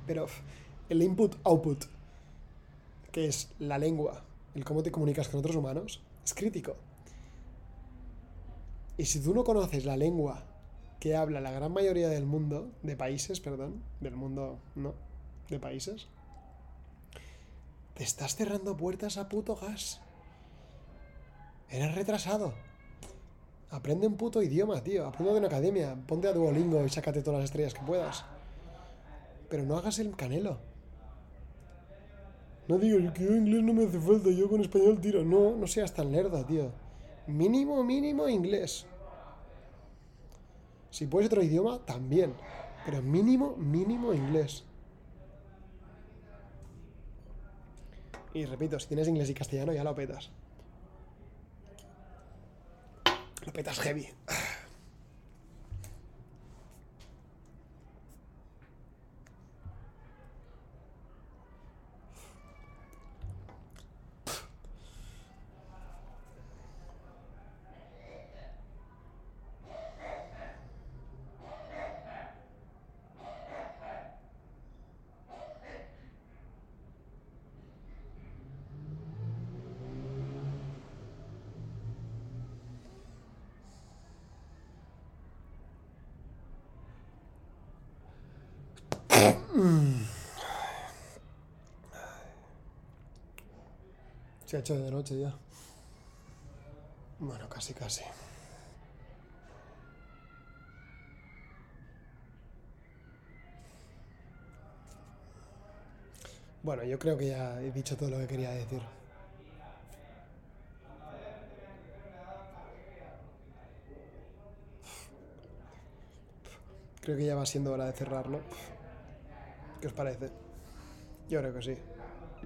Pero el input-output, que es la lengua, el cómo te comunicas con otros humanos, es crítico. Y si tú no conoces la lengua que habla la gran mayoría del mundo, de países, perdón, del mundo, no, de países, te estás cerrando puertas a puto gas. Eres retrasado. Aprende un puto idioma, tío. Aprende de una academia. Ponte a Duolingo y sácate todas las estrellas que puedas. Pero no hagas el canelo. No digas que yo inglés no me hace falta, yo con español tiro. No, no seas tan lerdo, tío. Mínimo, mínimo inglés. Si puedes otro idioma, también. Pero mínimo, mínimo inglés. Y repito, si tienes inglés y castellano ya lo petas. Lo petas heavy. Se ha hecho de noche ya. Bueno, casi, casi. Bueno, yo creo que ya he dicho todo lo que quería decir. Creo que ya va siendo hora de cerrar, ¿no? ¿Qué os parece? Yo creo que sí.